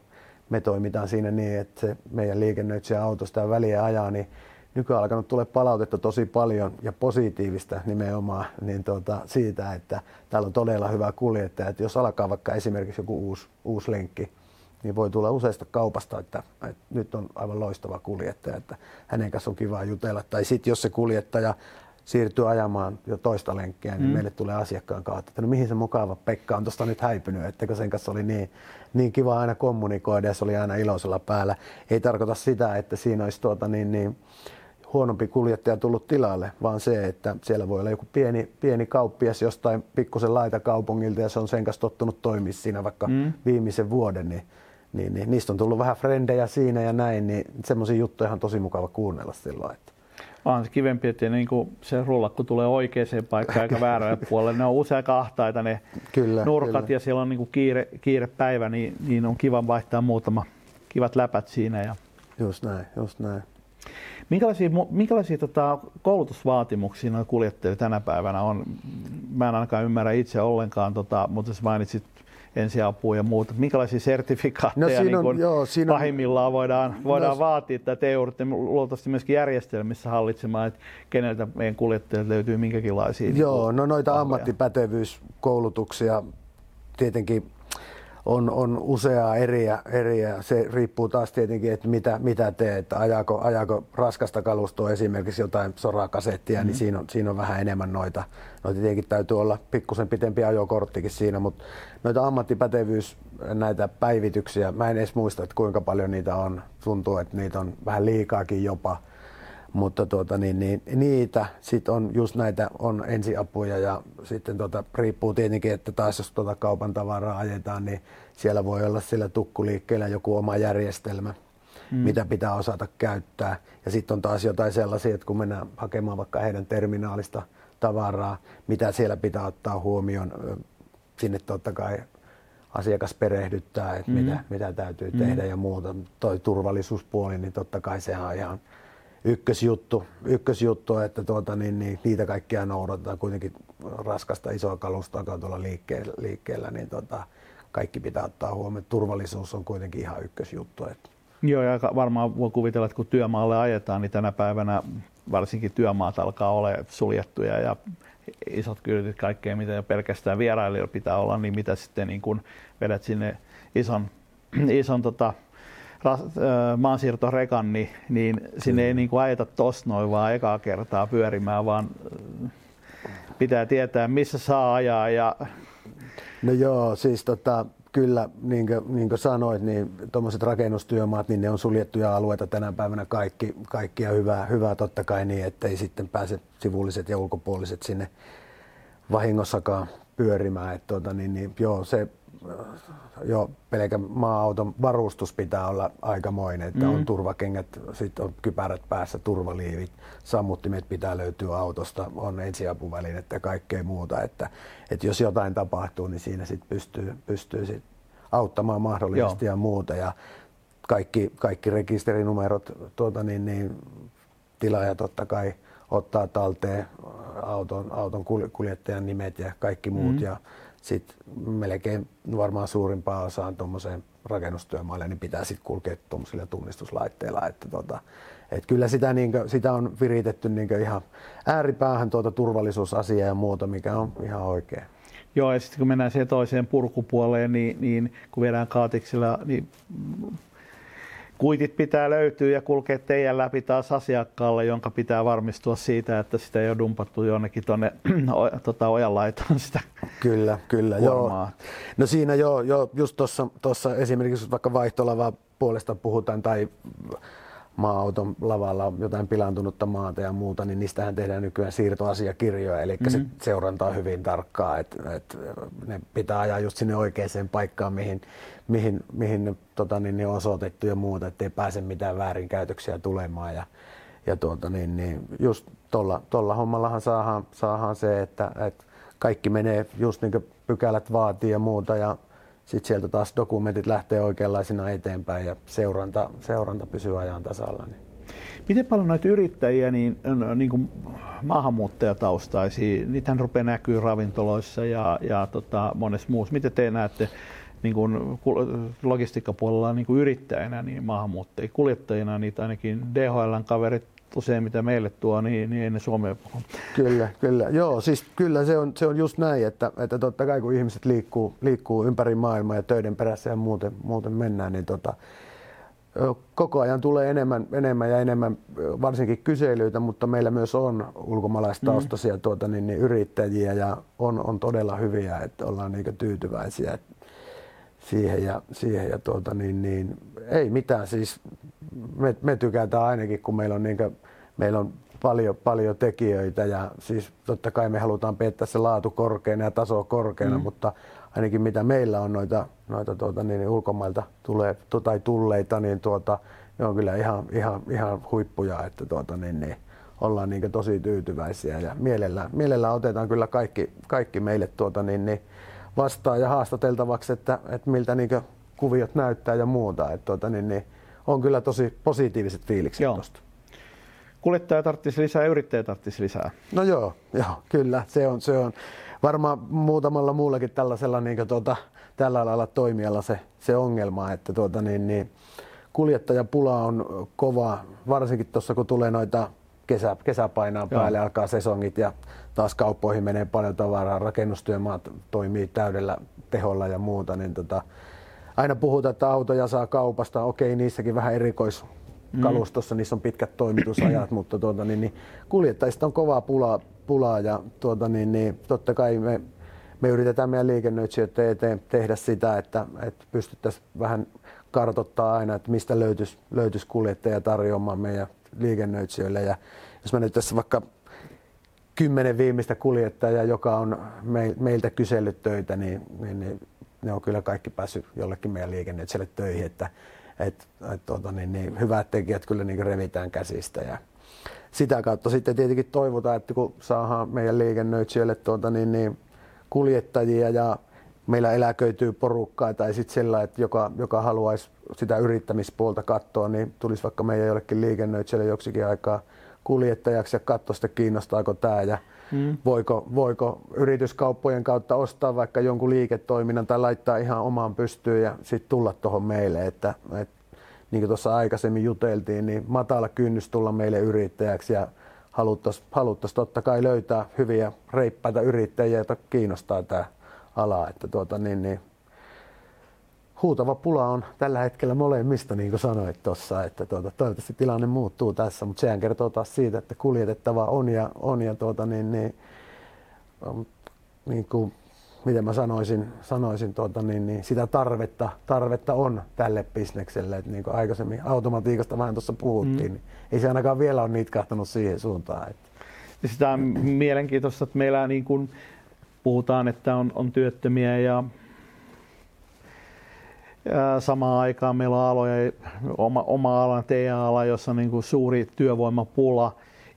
me toimitaan siinä niin, että se meidän liikennöitsijä autosta väliä ajaa, niin nykyään alkanut tulee palautetta tosi paljon ja positiivista nimenomaan niin tuota, siitä, että täällä on todella hyvä kuljettaja. Että jos alkaa vaikka esimerkiksi joku uusi, uusi lenkki, niin voi tulla useista kaupasta, että, että nyt on aivan loistava kuljettaja, että hänen kanssa on kiva jutella. Tai sitten jos se kuljettaja siirtyy ajamaan jo toista lenkkiä, niin mm. meille tulee asiakkaan kautta, että no mihin se mukava Pekka on tuosta nyt häipynyt, että sen kanssa oli niin, niin kiva aina kommunikoida ja se oli aina iloisella päällä. Ei tarkoita sitä, että siinä olisi tuota niin, niin huonompi kuljettaja tullut tilalle, vaan se, että siellä voi olla joku pieni, pieni kauppias jostain pikkusen laita kaupungilta ja se on sen kanssa tottunut toimia siinä vaikka mm. viimeisen vuoden, niin niin, niin niistä on tullut vähän frendejä siinä ja näin, niin semmoisia juttuja on tosi mukava kuunnella silloin. Että. On se kivempi, että niin kuin se rullakku tulee oikeaan paikkaan eikä väärälle puolelle. Ne on usein kahtaita ne kyllä, nurkat kyllä. ja siellä on niin kuin kiire, kiire päivä, niin, niin on kiva vaihtaa muutama kivat läpät siinä. Ja... Just näin, just näin. Minkälaisia, minkälaisia tota, koulutusvaatimuksia noin kuljettajille tänä päivänä on? Mä en ainakaan ymmärrä itse ollenkaan, tota, mutta sä mainitsit ensiapua ja muuta. Minkälaisia sertifikaatteja no, niin on, joo, siinä pahimmillaan voidaan, voidaan no, vaatia, että te joudutte luultavasti myöskin järjestelmissä hallitsemaan, että keneltä meidän kuljettajat löytyy minkäkinlaisia? Joo, niin no noita ammattipätevyyskoulutuksia tietenkin on, on useaa eriä, eriä. Se riippuu taas tietenkin, että mitä, mitä teet. Ajaako, ajaako raskasta kalustoa, esimerkiksi jotain sorakasettia, mm-hmm. niin siinä on, siinä on vähän enemmän noita. Noita tietenkin täytyy olla pikkusen pitempi ajokorttikin siinä, mutta noita ammattipätevyys, näitä päivityksiä, mä en edes muista, että kuinka paljon niitä on. Tuntuu, että niitä on vähän liikaakin jopa mutta tuota, niin, niin, niitä sitten on just näitä on ensiapuja ja sitten tuota, riippuu tietenkin, että taas jos tuota kaupan tavaraa ajetaan, niin siellä voi olla sillä tukkuliikkeellä joku oma järjestelmä, mm. mitä pitää osata käyttää. Ja sitten on taas jotain sellaisia, että kun mennään hakemaan vaikka heidän terminaalista tavaraa, mitä siellä pitää ottaa huomioon, sinne totta kai asiakas perehdyttää, että mm. mitä, mitä täytyy mm. tehdä ja muuta. Toi turvallisuuspuoli, niin totta kai sehän on ihan ykkösjuttu, ykkösjuttu että tuota, niin, niin, niitä kaikkia noudatetaan. Kuitenkin raskasta isoa kalustoa tuolla liikkeellä, liikkeellä niin tota, kaikki pitää ottaa huomioon. Turvallisuus on kuitenkin ihan ykkösjuttu. Että. Joo, ja varmaan voi kuvitella, että kun työmaalle ajetaan, niin tänä päivänä varsinkin työmaat alkaa olla suljettuja ja isot kyltit, kaikkea mitä jo pelkästään vierailijoilla pitää olla, niin mitä sitten niin kun vedät sinne ison, ison tota, maansiirtorekan, niin, niin sinne ei niin kuin ajeta tosta noin vaan ekaa kertaa pyörimään, vaan pitää tietää, missä saa ajaa ja No joo, siis tota, kyllä, niin kuin, niin kuin sanoit, niin tuommoiset rakennustyömaat, niin ne on suljettuja alueita tänä päivänä kaikki, kaikki ja hyvää, hyvää totta kai niin, ettei sitten pääse sivulliset ja ulkopuoliset sinne vahingossakaan pyörimään. Et tuota, niin, niin, joo, se jo pelkän maa-auton varustus pitää olla aikamoinen, että mm. on turvakengät, sitten on kypärät päässä, turvaliivit, sammuttimet pitää löytyä autosta, on ensiapuvälineet ja kaikkea muuta, että, että jos jotain tapahtuu, niin siinä sitten pystyy, pystyy sit auttamaan mahdollisesti Joo. ja muuta ja kaikki, kaikki rekisterinumerot, tuota, niin, niin, tilaaja totta kai ottaa talteen auton, auton kuljettajan nimet ja kaikki muut mm. ja sitten melkein varmaan suurimpaan osaan tuommoiseen rakennustyömaalle, niin pitää sitten kulkea tuommoisilla tunnistuslaitteilla. Että tota, et kyllä sitä, niin kuin, sitä on viritetty niin ihan ääripäähän tuota turvallisuusasiaa ja muuta, mikä on ihan oikein. Joo, ja sitten kun mennään siihen toiseen purkupuoleen, niin, niin kun viedään kaatiksilla, niin kuitit pitää löytyä ja kulkea teidän läpi taas asiakkaalle, jonka pitää varmistua siitä, että sitä ei ole dumpattu jonnekin tuonne tota, ojan laitaan sitä Kyllä, kyllä. Joo. No siinä joo, joo just tuossa esimerkiksi vaikka vaihtolavaa puolesta puhutaan tai maa-auton lavalla jotain pilantunutta maata ja muuta, niin niistähän tehdään nykyään siirtoasiakirjoja, eli mm-hmm. se seurantaa hyvin tarkkaa, että et ne pitää ajaa just sinne oikeaan paikkaan, mihin, mihin, mihin ne, tota, niin, ne on osoitettu ja muuta, ettei pääse mitään väärinkäytöksiä tulemaan. Ja, ja tuota, niin, niin just tuolla, tuolla hommallahan saadaan, saadaan se, että, että kaikki menee just niin kuin pykälät vaatii ja muuta ja sitten sieltä taas dokumentit lähtee oikeanlaisina eteenpäin ja seuranta, seuranta pysyy ajan tasalla. Niin. Miten paljon noita yrittäjiä, niin, niin kuin maahanmuuttajataustaisia, niitähän rupeaa näkyy ravintoloissa ja, ja tota, monessa muussa. Miten te näette niin kuin logistiikkapuolella niin kuin yrittäjänä, niin maahanmuuttajia, kuljettajina, niitä ainakin DHLn kaverit usein mitä meille tuo, niin, niin ei ne Suomea puhu. Kyllä, kyllä. Joo, siis kyllä se on, se on just näin, että, että totta kai kun ihmiset liikkuu, liikkuu ympäri maailmaa ja töiden perässä ja muuten, muuten mennään, niin tota, koko ajan tulee enemmän, enemmän ja enemmän varsinkin kyselyitä, mutta meillä myös on ulkomaalaistaustaisia mm. tuota, niin, niin yrittäjiä ja on, on todella hyviä, että ollaan niin tyytyväisiä siihen ja, siihen ja tuota, niin, niin, ei mitään siis me, me tykätään ainakin, kun meillä on, niin kuin, meillä on paljon, paljon tekijöitä ja siis totta kai me halutaan peittää se laatu korkeana ja taso korkeana, mm. mutta ainakin mitä meillä on noita, noita tuota, niin, niin ulkomailta tulee, tai tulleita, niin tuota, ne on kyllä ihan, ihan, ihan huippuja, että tuota, niin, niin, ollaan niin tosi tyytyväisiä ja mielellään, mielellään otetaan kyllä kaikki, kaikki meille tuota, niin, niin, vastaan ja haastateltavaksi, että, että miltä niin kuviot näyttää ja muuta. Että, tuota, niin, niin, on kyllä tosi positiiviset fiilikset tuosta. Kuljettaja tarvitsisi lisää ja yrittäjä tarvitsisi lisää. No joo, joo kyllä. Se on, se on varmaan muutamalla muullakin tällaisella niin tuota, tällä lailla toimijalla se, se ongelma, että tuota, niin, niin, kuljettajapula on kova, varsinkin tuossa kun tulee noita kesä, kesä painaa päälle, Joo. alkaa sesongit ja taas kauppoihin menee paljon tavaraa, rakennustyömaat toimii täydellä teholla ja muuta, niin tota, aina puhutaan, että autoja saa kaupasta, okei niissäkin vähän erikois kalustossa, mm. niissä on pitkät toimitusajat, mutta tuota, niin, niin, kuljettajista on kovaa pulaa, pulaa ja tuota, niin, niin, totta kai me, me yritetään meidän liikennöitsijöiden eteen tehdä sitä, että, että pystyttäisiin vähän kartoittaa aina, että mistä löytyisi, löytyisi kuljettaja tarjoamaan meidän liikennöitsijöille. Ja jos mä nyt tässä vaikka kymmenen viimeistä kuljettajaa, joka on meiltä kysellyt töitä, niin, niin, niin ne on kyllä kaikki päässyt jollekin meidän liikennöitsijälle töihin, että et, et, tuota, niin, niin, hyvät tekijät kyllä niin revitään käsistä ja sitä kautta sitten tietenkin toivotaan, että kun saadaan meidän liikennöitsijöille tuota, niin, niin, kuljettajia ja meillä eläköityy porukkaa tai sitten sillä, että joka, joka haluaisi sitä yrittämispuolta katsoa, niin tulisi vaikka meidän jollekin liikennöitsijälle joksikin aikaa kuljettajaksi ja katsoa sitä kiinnostaako tämä ja mm. voiko, voiko yrityskauppojen kautta ostaa vaikka jonkun liiketoiminnan tai laittaa ihan omaan pystyyn ja sitten tulla tuohon meille, että, että niin kuin tuossa aikaisemmin juteltiin, niin matala kynnys tulla meille yrittäjäksi ja haluttaisiin haluttais totta kai löytää hyviä reippaita yrittäjiä, joita kiinnostaa tämä ala. Että tuota, niin, niin, huutava pula on tällä hetkellä molemmista, niin kuin sanoit tuossa, että tuota, toivottavasti tilanne muuttuu tässä, mutta sehän kertoo taas siitä, että kuljetettava on ja, on ja tuota, niin, niin, niin kuin miten mä sanoisin, sanoisin tuota, niin, niin sitä tarvetta, tarvetta on tälle bisnekselle. Että niin kuin aikaisemmin automatiikasta vähän tuossa puhuttiin, mm. niin ei se ainakaan vielä ole niitkahtanut siihen suuntaan. Että. Sitä on mielenkiintoista, että meillä niin kuin puhutaan, että on, on työttömiä ja samaan aikaan meillä on aloja, oma, oma ala, TA-ala, jossa on niin kuin suuri työvoimapula,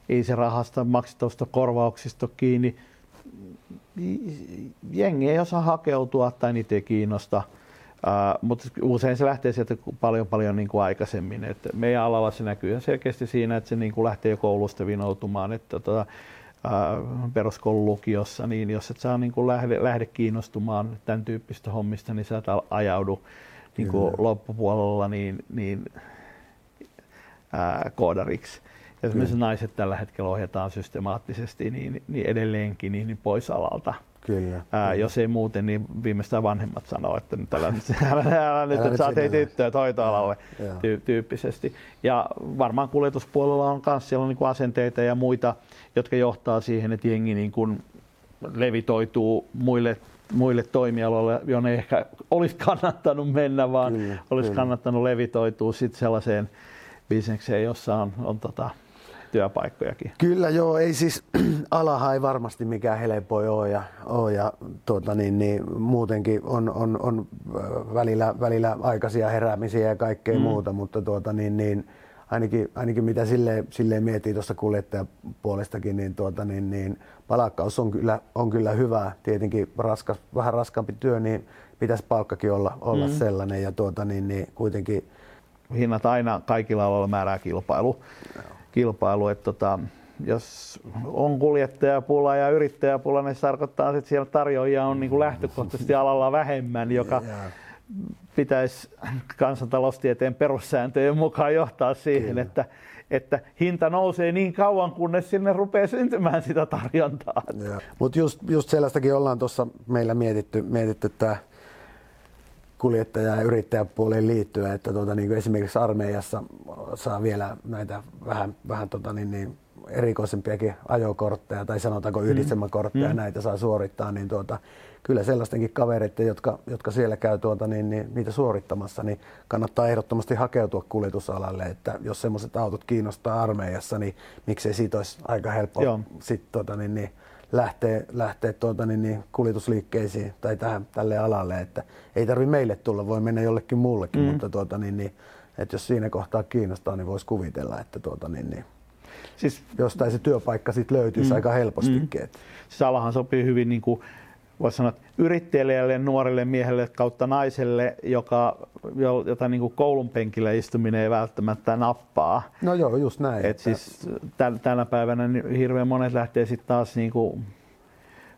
ei se rahasta maksetusta korvauksista kiinni. Jengi ei osaa hakeutua tai niitä ei kiinnosta, uh, mutta usein se lähtee sieltä paljon paljon niin kuin aikaisemmin. Et meidän alalla se näkyy selkeästi siinä, että se niin kuin lähtee koulusta vinoutumaan. Että tota, peruskoulun lukiossa, niin jos et saa niin kuin lähde, lähde kiinnostumaan tämän tyyppistä hommista, niin sä et ajaudu niin kuin loppupuolella niin, niin ää, koodariksi. Ja esimerkiksi naiset tällä hetkellä ohjataan systemaattisesti niin, niin edelleenkin niin, niin pois alalta. Kyllä, Ää, kyllä. Jos ei muuten, niin viimeistään vanhemmat sanoo, että nyt älä, älä, älä nyt, että saat ei tyttöä hoitoalalle ty- tyyppisesti. Ja varmaan kuljetuspuolella on myös siellä on niin asenteita ja muita, jotka johtaa siihen, että jengi niin kuin levitoituu muille muille toimialoille, jonne ehkä olisi kannattanut mennä, vaan kyllä, olisi kyllä. kannattanut levitoitua sitten sellaiseen bisnekseen, jossa on, on tota, työpaikkojakin. Kyllä joo, ei siis alaha ei varmasti mikään helpoi ole ja, ole ja tuota, niin, niin, muutenkin on, on, on välillä, välillä aikaisia heräämisiä ja kaikkea mm. muuta, mutta tuota, niin, niin, ainakin, ainakin mitä silleen, silleen miettii tuossa kuljettajapuolestakin, niin, tuota, niin, niin palakkaus on kyllä, on kyllä hyvä. Tietenkin raskas, vähän raskaampi työ, niin pitäisi palkkakin olla, olla mm. sellainen ja tuota, niin, niin, kuitenkin hinnat aina kaikilla aloilla määrää kilpailu. kilpailu että tota, jos on kuljettajapula ja yrittäjäpula, niin se tarkoittaa, että siellä tarjoajia on niin kuin lähtökohtaisesti alalla vähemmän, joka pitäisi kansantaloustieteen perussääntöjen mukaan johtaa siihen, Kyllä. että, että hinta nousee niin kauan, kunnes sinne rupeaa syntymään sitä tarjontaa. Mutta just, just sellaistakin ollaan tuossa meillä mietitty, mietitty tämä kuljettaja- ja yrittäjäpuoleen liittyen, että tuota, niin esimerkiksi armeijassa saa vielä näitä vähän, vähän tota, niin, niin, erikoisempiakin ajokortteja tai sanotaanko mm. yhdistelmäkortteja mm. näitä saa suorittaa, niin tuota, kyllä sellaistenkin kavereiden, jotka, jotka siellä käy tuota, niin, niin, niitä suorittamassa, niin kannattaa ehdottomasti hakeutua kuljetusalalle, että jos semmoiset autot kiinnostaa armeijassa, niin miksei siitä olisi aika helppo sit, tuota, niin, niin, lähteä, lähteä tuota, niin, niin, kuljetusliikkeisiin tai tähän, tälle alalle, että ei tarvi meille tulla, voi mennä jollekin muullekin, mm. mutta tuota, niin, niin, että jos siinä kohtaa kiinnostaa, niin voisi kuvitella, että tuota, niin, niin, siis, jostain se työpaikka sitten löytyisi mm. aika helpostikin. Mm. Siis alahan sopii hyvin niin kuin voisi sanoa, yrittäjälle, nuorelle miehelle kautta naiselle, joka, jota niin kuin koulun penkillä istuminen ei välttämättä nappaa. No joo, just näin. Et siis tänä päivänä hirveän monet lähtee sitten taas niin kuin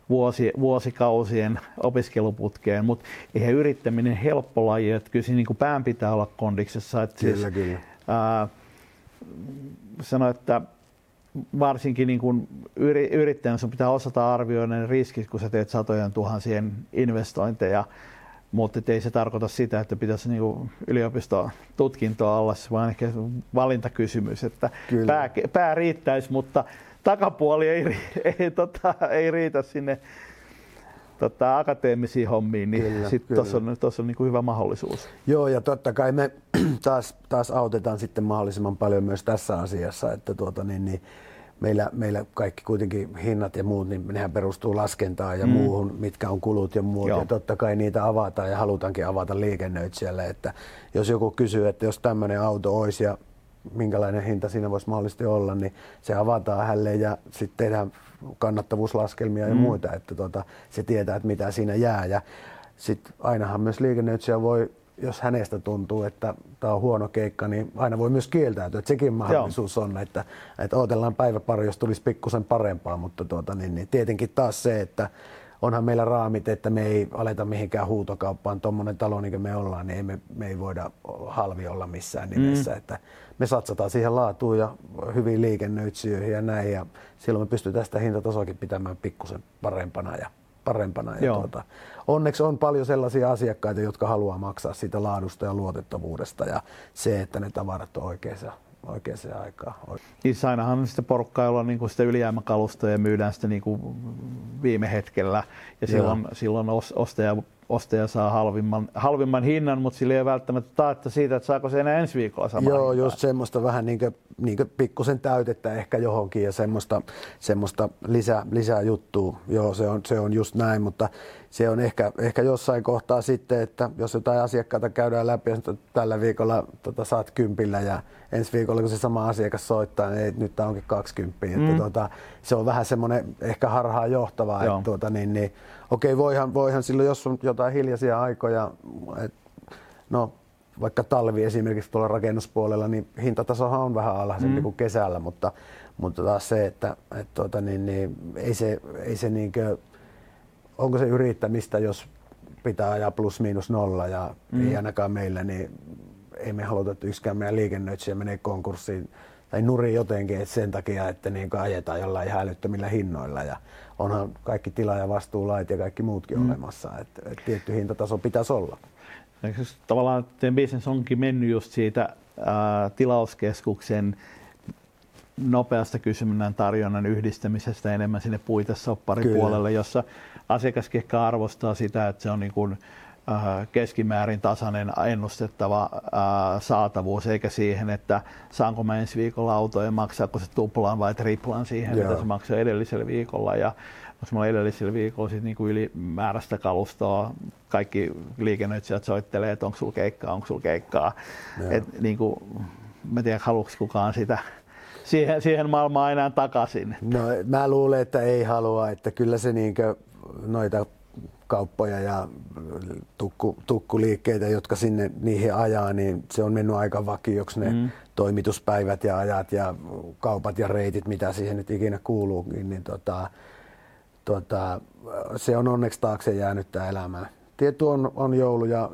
vuosi, vuosikausien opiskeluputkeen, mutta eihän yrittäminen helppo laji, että kyllä siinä niin kuin pään pitää olla kondiksessa. Että kyllä, siis, kyllä. Ää, sano, että varsinkin niin kuin yrittäjän sun pitää osata arvioida ne riskit, kun sä teet satojen tuhansien investointeja, mutta ei se tarkoita sitä, että pitäisi niin yliopistotutkintoa olla, vaan ehkä valintakysymys, että pää, pää riittäisi, mutta takapuoli ei, ei, tota, ei riitä sinne tota, akateemisiin hommiin, niin sitten tuossa on, tossa on niin kuin hyvä mahdollisuus. Joo, ja totta kai me taas, taas autetaan sitten mahdollisimman paljon myös tässä asiassa, että tuota, niin, niin, meillä, meillä kaikki kuitenkin hinnat ja muut, niin nehän perustuu laskentaan ja mm. muuhun, mitkä on kulut ja muut. Joo. Ja totta kai niitä avataan ja halutaankin avata liikennöitsijälle, että jos joku kysyy, että jos tämmöinen auto olisi ja minkälainen hinta siinä voisi mahdollisesti olla, niin se avataan hänelle ja sitten tehdään kannattavuuslaskelmia ja mm. muita, että tota, se tietää, että mitä siinä jää. Ja sitten ainahan myös liikennöitsijä voi, jos hänestä tuntuu, että tämä on huono keikka, niin aina voi myös kieltäytyä, että sekin mahdollisuus Joo. on, että, että odotellaan päivä pari, jos tulisi pikkusen parempaa, mutta tuota, niin, niin tietenkin taas se, että onhan meillä raamit, että me ei aleta mihinkään huutokauppaan. Tuommoinen talo, niin kuin me ollaan, niin ei me, me ei voida halvi olla missään nimessä. Mm. Että me satsataan siihen laatuun ja hyviin liikennöitsijöihin ja näin. Ja silloin me pystytään sitä hintatasoakin pitämään pikkusen parempana. Ja, parempana. Ja tuota, onneksi on paljon sellaisia asiakkaita, jotka haluaa maksaa siitä laadusta ja luotettavuudesta ja se, että ne tavarat on oikeassa oikeaan aikaan. Niin ainahan on sitä porukkaa, jolla on niin sitä ylijäämäkalustoa ja myydään sitä niin viime hetkellä. Ja silloin, silloin ostaja ostaja saa halvimman, halvimman hinnan, mutta sillä ei ole välttämättä taetta siitä, että saako se enää ensi viikolla samaa Joo, hintaa. just semmoista vähän niin kuin, niin kuin pikkusen täytettä ehkä johonkin ja semmoista, semmoista lisää, lisää juttua. Joo, se on, se on just näin, mutta se on ehkä, ehkä jossain kohtaa sitten, että jos jotain asiakkaita käydään läpi, ja tällä viikolla tota, saat kympillä ja ensi viikolla kun se sama asiakas soittaa, niin ei, nyt tämä onkin 20. Mm. Että, tota, se on vähän semmoinen ehkä harhaa johtavaa, että tuota, niin, niin, okei, voihan, voihan silloin, jos on jotain hiljaisia aikoja, et, no vaikka talvi esimerkiksi tuolla rakennuspuolella, niin hintatasohan on vähän alhaisempi mm. kuin kesällä, mutta, mutta taas se, että et, tuota, niin, niin, ei se, ei se niinkö, onko se yrittämistä, jos pitää ajaa plus miinus nolla ja mm. ei ainakaan meillä, niin ei me haluta, että yksikään meidän liikennöitsijä menee konkurssiin tai nuri jotenkin että sen takia, että niin ajetaan jollain ihan älyttömillä hinnoilla. Ja onhan kaikki tila- ja vastuulait ja kaikki muutkin mm. olemassa. Että, että tietty hintataso pitäisi olla. Tavallaan teidän bisnes onkin mennyt just siitä ää, tilauskeskuksen nopeasta kysynnän tarjonnan yhdistämisestä enemmän sinne puitesopparipuolelle, jossa asiakas ehkä arvostaa sitä, että se on niin kuin, keskimäärin tasainen ennustettava äh, saatavuus, eikä siihen, että saanko mä ensi viikolla autoja ja maksaako se tuplaan vai triplaan siihen, Joo. mitä se maksaa edellisellä viikolla. Ja onko mulla edellisellä viikolla sit niinku ylimääräistä kalustoa, kaikki liikennöitsijät soittelee, että onko sulla keikkaa, onko sulla keikkaa. Et, niinku, mä tiedän, haluatko kukaan sitä siihen, siihen maailmaan enää takaisin. No mä luulen, että ei halua, että kyllä se niinkö noita kauppoja ja tukku, tukkuliikkeitä, jotka sinne niihin ajaa, niin se on mennyt aika vakioksi ne mm. toimituspäivät ja ajat ja kaupat ja reitit, mitä siihen nyt ikinä kuuluu, niin, niin tota, tota, se on onneksi taakse jäänyt tämä elämä. Tietty on, on joulu ja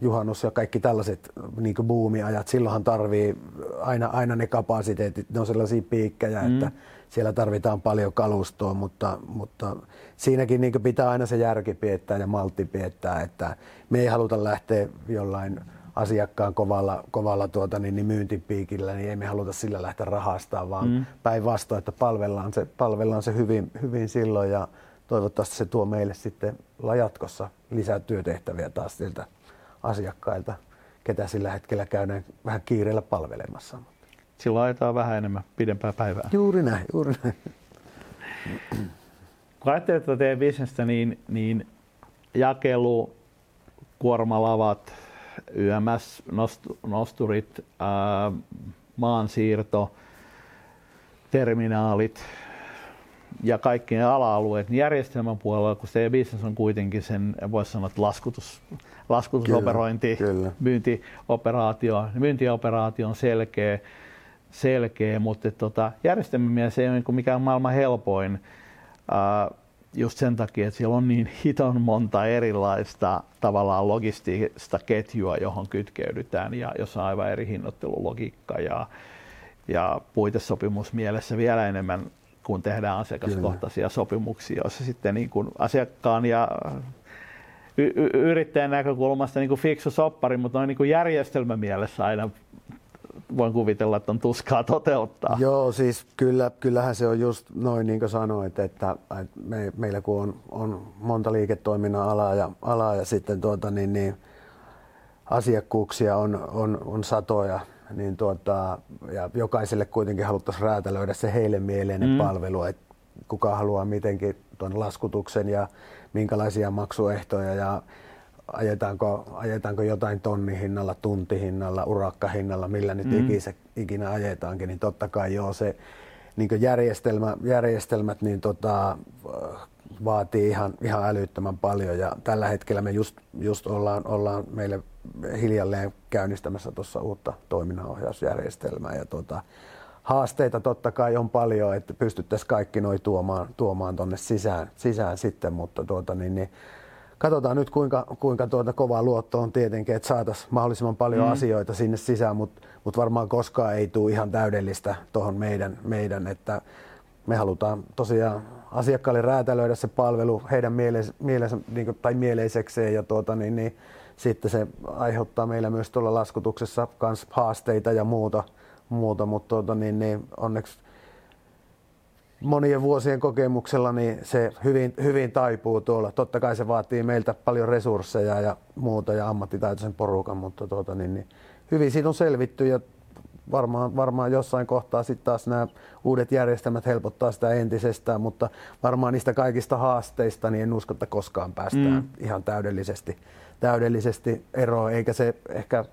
juhannus ja kaikki tällaiset niin buumiajat. Silloinhan tarvii aina, aina ne kapasiteetit, ne on sellaisia piikkejä, mm. että siellä tarvitaan paljon kalustoa, mutta, mutta siinäkin niin pitää aina se järki piettää ja maltti piettää, että me ei haluta lähteä jollain asiakkaan kovalla, kovalla tuota, niin, niin myyntipiikillä, niin ei me haluta sillä lähteä rahastaa, vaan mm. päinvastoin, että palvellaan se, palvellaan se hyvin, hyvin silloin ja toivottavasti se tuo meille sitten jatkossa lisää työtehtäviä taas siltä asiakkailta, ketä sillä hetkellä käydään vähän kiireellä palvelemassa. Silloin ajetaan vähän enemmän pidempää päivää. Juuri näin, juuri näin. Kun ajattelee tätä teidän bisnestä, niin, niin jakelu, kuormalavat, YMS, nosturit, ää, maansiirto, terminaalit ja kaikki ne ala-alueet, niin järjestelmän puolella, kun teidän bisnes on kuitenkin sen, voisi sanoa, että laskutus, laskutusoperointi, kyllä, kyllä. myyntioperaatio, myyntioperaatio on selkeä, selkeä mutta tota, se ei ole niin mikään maailman helpoin just sen takia, että siellä on niin hiton monta erilaista tavallaan logistista ketjua, johon kytkeydytään ja jossa on aivan eri hinnoittelulogiikka ja, ja puitesopimus mielessä vielä enemmän, kun tehdään asiakaskohtaisia Kyllä. sopimuksia, joissa sitten niin kuin asiakkaan ja y- y- yrittäjän näkökulmasta niin kuin fiksu soppari, mutta noin niin kuin järjestelmämielessä aina voin kuvitella, että on tuskaa toteuttaa. Joo, siis kyllä, kyllähän se on just noin niin kuin sanoit, että, että me, meillä kun on, on monta liiketoiminnan alaa ja, alaa ja sitten tuota, niin, niin, asiakkuuksia on, on, on satoja, niin tuota, ja jokaiselle kuitenkin haluttaisiin räätälöidä se heille mieleinen mm. palvelu, että kuka haluaa mitenkin tuon laskutuksen ja minkälaisia maksuehtoja ja ajetaanko, ajetaanko jotain tonnihinnalla, tuntihinnalla, urakkahinnalla, millä nyt mm. ikinä, ikinä ajetaankin, niin totta kai joo se niin järjestelmä, järjestelmät niin tota, vaatii ihan, ihan älyttömän paljon ja tällä hetkellä me just, just ollaan, ollaan meille hiljalleen käynnistämässä tuossa uutta toiminnanohjausjärjestelmää ja tota, haasteita totta kai on paljon, että pystyttäisiin kaikki noi tuomaan, tuomaan tuonne sisään, sisään sitten, mutta tuota, niin, niin, katsotaan nyt kuinka, kuinka tuota kovaa luotto on tietenkin, että saataisiin mahdollisimman paljon mm. asioita sinne sisään, mutta mut varmaan koskaan ei tule ihan täydellistä tuohon meidän, meidän, että me halutaan tosiaan asiakkaille räätälöidä se palvelu heidän mieles, mieles, niin tai mieleisekseen ja tuota, niin, niin, sitten se aiheuttaa meillä myös tuolla laskutuksessa kans haasteita ja muuta, muuta mutta tuota, niin, niin onneksi monien vuosien kokemuksella niin se hyvin, hyvin taipuu tuolla. Totta kai se vaatii meiltä paljon resursseja ja muuta ja ammattitaitoisen porukan, mutta tuota, niin, niin, hyvin siitä on selvitty ja varmaan, varmaan jossain kohtaa sitten taas nämä uudet järjestelmät helpottaa sitä entisestään, mutta varmaan niistä kaikista haasteista niin en usko, että koskaan päästään mm. ihan täydellisesti, täydellisesti eroon, eikä se ehkä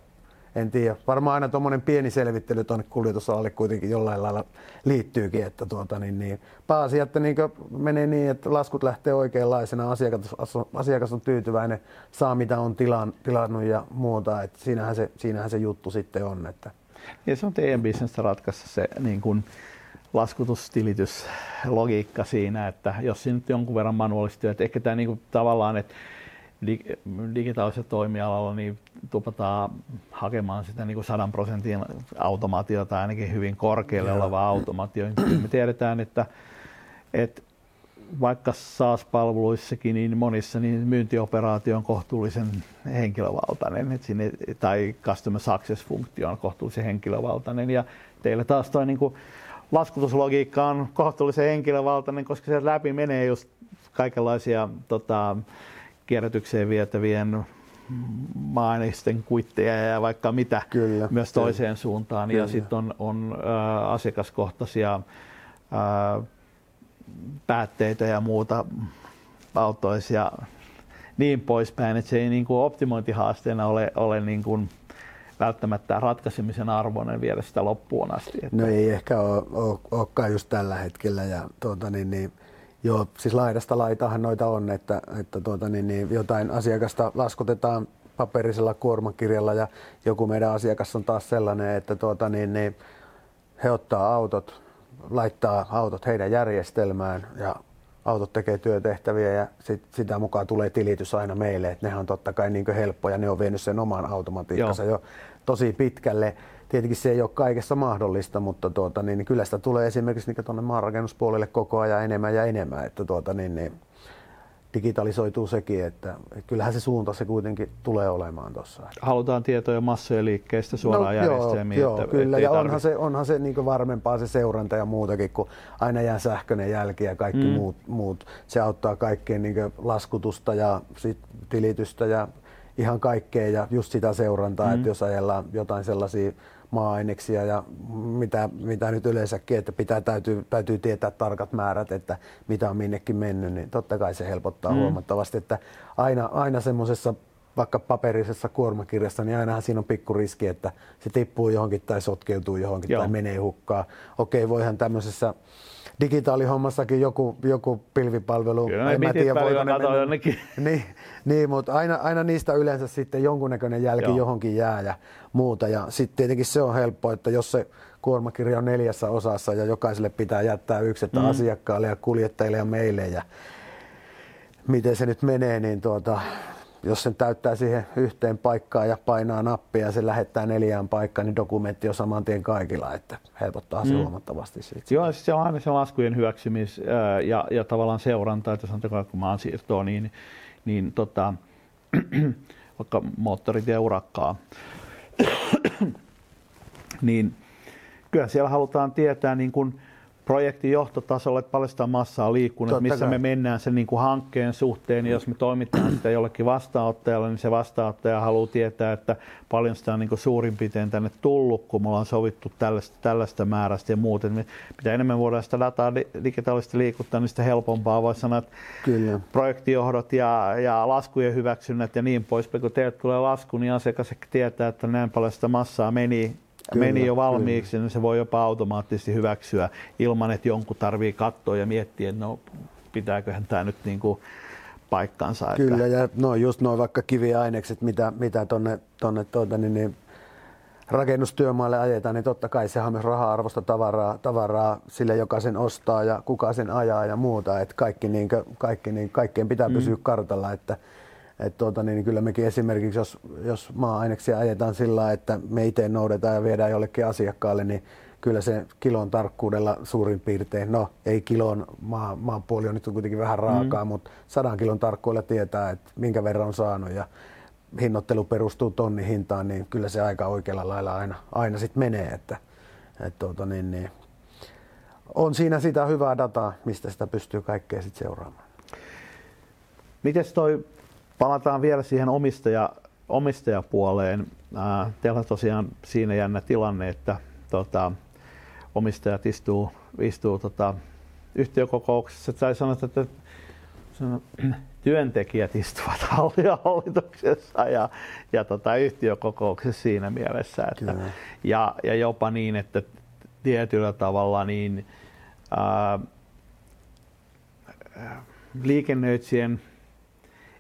en tiedä. Varmaan aina tuommoinen pieni selvittely tuonne kuljetusalalle kuitenkin jollain lailla liittyykin. Että tuota, niin, niin. Pääasia, että niin menee niin, että laskut lähtee oikeanlaisena, asiakas, asiakas on tyytyväinen, saa mitä on tilan, tilannut ja muuta. Että siinähän, se, siinähän se juttu sitten on. Että. Ja se on teidän bisnestä ratkaista se niin kuin laskutustilitys, logiikka siinä, että jos siinä nyt jonkun verran manuaalisesti, että ehkä tämä niin kuin, tavallaan, että digitaalisella toimialalla niin tupataan hakemaan sitä niin kuin 100 prosentin automaatiota ainakin hyvin korkealle olevaa automaatiota. Me tiedetään, että, että vaikka SaaS-palveluissakin, niin monissa niin myyntioperaatio on kohtuullisen henkilövaltainen, että sinne, tai customer success-funktio on kohtuullisen henkilövaltainen. Ja teillä taas tuo niin laskutuslogiikka on kohtuullisen henkilövaltainen, koska sieltä läpi menee just kaikenlaisia tota, kierrätykseen vietävien maaneisten kuitteja ja vaikka mitä kyllä, myös toiseen kyllä. suuntaan. Kyllä. Ja sitten on, on ä, asiakaskohtaisia ä, päätteitä ja muuta autoisia niin poispäin, että se ei niin kuin optimointihaasteena ole, ole niin kuin välttämättä ratkaisemisen arvoinen viedä sitä loppuun asti. Että... No ei ehkä ole, ole, olekaan just tällä hetkellä. Ja, tuota, niin, niin, Joo, siis laidasta laitahan noita on, että, että tuota, niin, niin, jotain asiakasta laskutetaan paperisella kuormakirjalla ja joku meidän asiakas on taas sellainen, että tuota, niin, niin, he ottaa autot, laittaa autot heidän järjestelmään ja autot tekee työtehtäviä ja sit, sitä mukaan tulee tilitys aina meille, että nehän on totta kai niin helppoja, ne on vienyt sen oman automatiikkansa jo tosi pitkälle tietenkin se ei ole kaikessa mahdollista, mutta tuota, niin, niin kyllä sitä tulee esimerkiksi niin tuonne maanrakennuspuolelle koko ajan enemmän ja enemmän, että tuota, niin, niin, digitalisoituu sekin, että, että kyllähän se suunta se kuitenkin tulee olemaan tuossa. Halutaan tietoja massojen liikkeestä suoraan no, järjestelmiin. Joo, että, kyllä, ja onhan se, onhan se niin varmempaa se seuranta ja muutakin, kun aina jää sähköinen jälki ja kaikki mm. muut, muut. Se auttaa kaikkien niin laskutusta ja sit tilitystä ja ihan kaikkea ja just sitä seurantaa, mm. että jos ajellaan jotain sellaisia maa-aineksia ja mitä, mitä nyt yleensäkin, että pitää, täytyy, täytyy tietää tarkat määrät, että mitä on minnekin mennyt, niin totta kai se helpottaa mm. huomattavasti, että aina, aina semmoisessa vaikka paperisessa kuormakirjassa, niin ainahan siinä on pikku riski, että se tippuu johonkin tai sotkeutuu johonkin Joo. tai menee hukkaan. Okei, voihan tämmöisessä digitaalihommassakin joku, joku pilvipalvelu. Kyllä, en mä tiedä, voiko ne mennä. Niin, niin, mutta aina, aina niistä yleensä sitten jonkunnäköinen jälki Joo. johonkin jää ja muuta. Ja sitten tietenkin se on helppo, että jos se kuormakirja on neljässä osassa ja jokaiselle pitää jättää yksi, että mm. asiakkaalle ja kuljettajille ja meille ja miten se nyt menee, niin tuota, jos sen täyttää siihen yhteen paikkaan ja painaa nappia ja se lähettää neljään paikkaan, niin dokumentti on saman tien kaikilla, että helpottaa se mm. huomattavasti siitä. Joo, siis se on aina se laskujen hyväksymis ja, ja tavallaan seuranta, että sanotaan, kun maan siirtoa, niin, niin tota, vaikka urakkaa, niin kyllä siellä halutaan tietää niin kuin, projektin johtotasolle, että paljon sitä massaa on liikkunut, Totta missä kai. me mennään sen niin kuin hankkeen suhteen. Ja jos me toimitaan sitä jollekin vastaanottajalle, niin se vastaanottaja haluaa tietää, että paljon sitä on niin kuin suurin piirtein tänne tullut, kun me ollaan sovittu tällaista, tällaista määrästä ja muuten. Mitä enemmän voidaan sitä dataa digitaalisesti liikuttaa, niin sitä helpompaa voisi sanoa, että Kyllä. projektijohdot ja, ja laskujen hyväksynnät ja niin poispäin. Kun teiltä tulee lasku, niin asiakas tietää, että näin paljon sitä massaa meni kyllä, meni jo valmiiksi, kyllä. niin se voi jopa automaattisesti hyväksyä ilman, että jonkun tarvii katsoa ja miettiä, että no pitääköhän tämä nyt niin kuin paikkansa. Kyllä, että... ja no just noin vaikka kiviainekset, mitä, mitä tuonne tonne, tuota, niin, niin rakennustyömaalle ajetaan, niin totta kai sehän on myös raha-arvosta tavaraa, tavaraa sille, joka sen ostaa ja kuka sen ajaa ja muuta. Että kaikki, niin, kaikki, niin, kaikkien pitää mm. pysyä kartalla, että et tuota, niin kyllä mekin esimerkiksi, jos, jos maa-aineksia ajetaan sillä että me itse noudetaan ja viedään jollekin asiakkaalle, niin kyllä se kilon tarkkuudella suurin piirtein, no ei kilon, maa, maan puoli on nyt kuitenkin vähän raakaa, mm. mutta sadan kilon tarkkuudella tietää, että minkä verran on saanut ja hinnoittelu perustuu tonnin hintaan, niin kyllä se aika oikealla lailla aina, aina sitten menee, että, et tuota, niin, niin, on siinä sitä hyvää dataa, mistä sitä pystyy kaikkea sit seuraamaan. Miten toi, palataan vielä siihen omistaja, omistajapuoleen. Ää, teillä on tosiaan siinä jännä tilanne, että tota, omistajat istuu, istuu tota, yhtiökokouksessa tai sanot, että työntekijät istuvat hallituksessa ja, ja tota, yhtiökokouksessa siinä mielessä. Että, ja, ja jopa niin, että tietyllä tavalla niin, ää, liikennöitsijän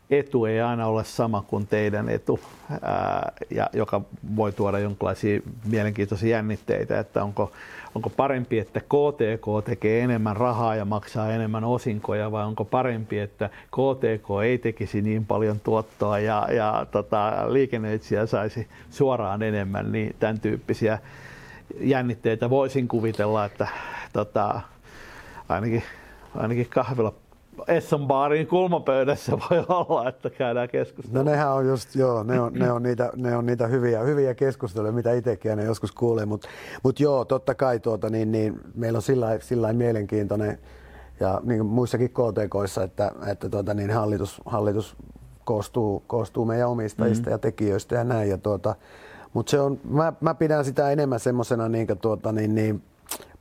etu ei aina ole sama kuin teidän etu, ää, ja joka voi tuoda jonkinlaisia mielenkiintoisia jännitteitä, että onko, onko parempi, että KTK tekee enemmän rahaa ja maksaa enemmän osinkoja, vai onko parempi, että KTK ei tekisi niin paljon tuottoa ja, ja tota, liikennöitsijä saisi suoraan enemmän, niin tämän tyyppisiä jännitteitä voisin kuvitella, että tota, ainakin, ainakin kahvilla Esson baarin kulmapöydässä voi olla, että käydään keskustelua. No nehän on just, joo, ne on, ne on, niitä, ne on niitä hyviä, hyviä keskusteluja, mitä itsekin aina joskus kuulee, mutta mut joo, totta kai tuota, niin, niin, meillä on sillä, sillä mielenkiintoinen ja niin muissakin KTKissa, että, että tuota, niin hallitus, hallitus koostuu, koostuu meidän omistajista mm-hmm. ja tekijöistä ja näin. Ja tuota, mutta se on, mä, mä, pidän sitä enemmän semmoisena niin, tuota, niin, niin,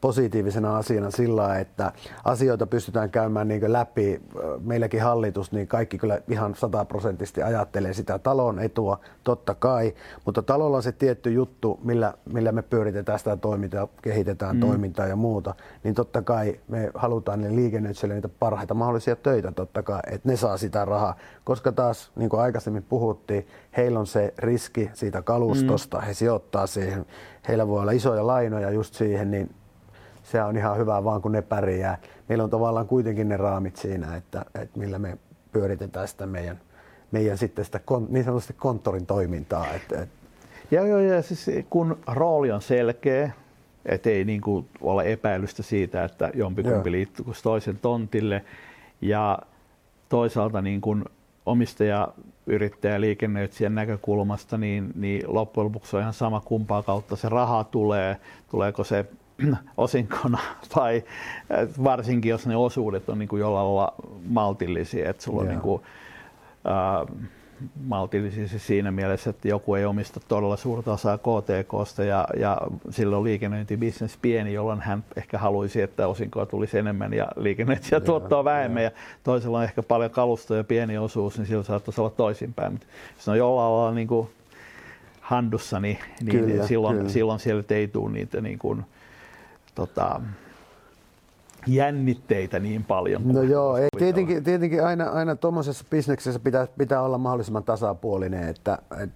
positiivisena asiana sillä, että asioita pystytään käymään niin läpi. Meilläkin hallitus, niin kaikki kyllä ihan sataprosenttisesti ajattelee sitä talon etua, totta kai, mutta talolla on se tietty juttu, millä, millä me pyöritetään sitä toimintaa, kehitetään mm. toimintaa ja muuta, niin totta kai me halutaan ne liikennöitsijälle niitä parhaita mahdollisia töitä totta kai, että ne saa sitä rahaa, koska taas, niin kuin aikaisemmin puhuttiin, heillä on se riski siitä kalustosta, mm. he sijoittaa siihen, heillä voi olla isoja lainoja just siihen, niin se on ihan hyvä vaan kun ne pärjää. Meillä on tavallaan kuitenkin ne raamit siinä, että, että millä me pyöritetään sitä meidän, meidän sitten sitä niin sanotusti konttorin toimintaa. Että, että ja, joo, ja siis kun rooli on selkeä, ettei niin kuin ole epäilystä siitä, että jompikumpi liittyy toisen tontille. Ja toisaalta niin kuin omistaja, yrittäjä, liikennöitsijän näkökulmasta, niin, niin loppujen lopuksi on ihan sama kumpaa kautta se raha tulee. Tuleeko se osinkona vai varsinkin jos ne osuudet on niin kuin jollain lailla maltillisia, että sulla on niin kuin, äh, maltillisia siis siinä mielessä, että joku ei omista todella suurta osaa KTKsta ja, ja silloin liikennöintibisnes pieni, jolloin hän ehkä haluaisi, että osinkoa tulisi enemmän ja liikennöintiä tuottaa vähemmän ja toisella on ehkä paljon kalustoa ja pieni osuus, niin silloin saattaisi olla toisinpäin. Mutta jos on jollain lailla niin kuin handussa, niin, niin kyllä, silloin, kyllä. silloin sieltä ei tule niitä niin kuin, tota, jännitteitä niin paljon. No joo, ei, tietenkin, tietenkin aina, aina tuommoisessa bisneksessä pitää, pitää olla mahdollisimman tasapuolinen, että et,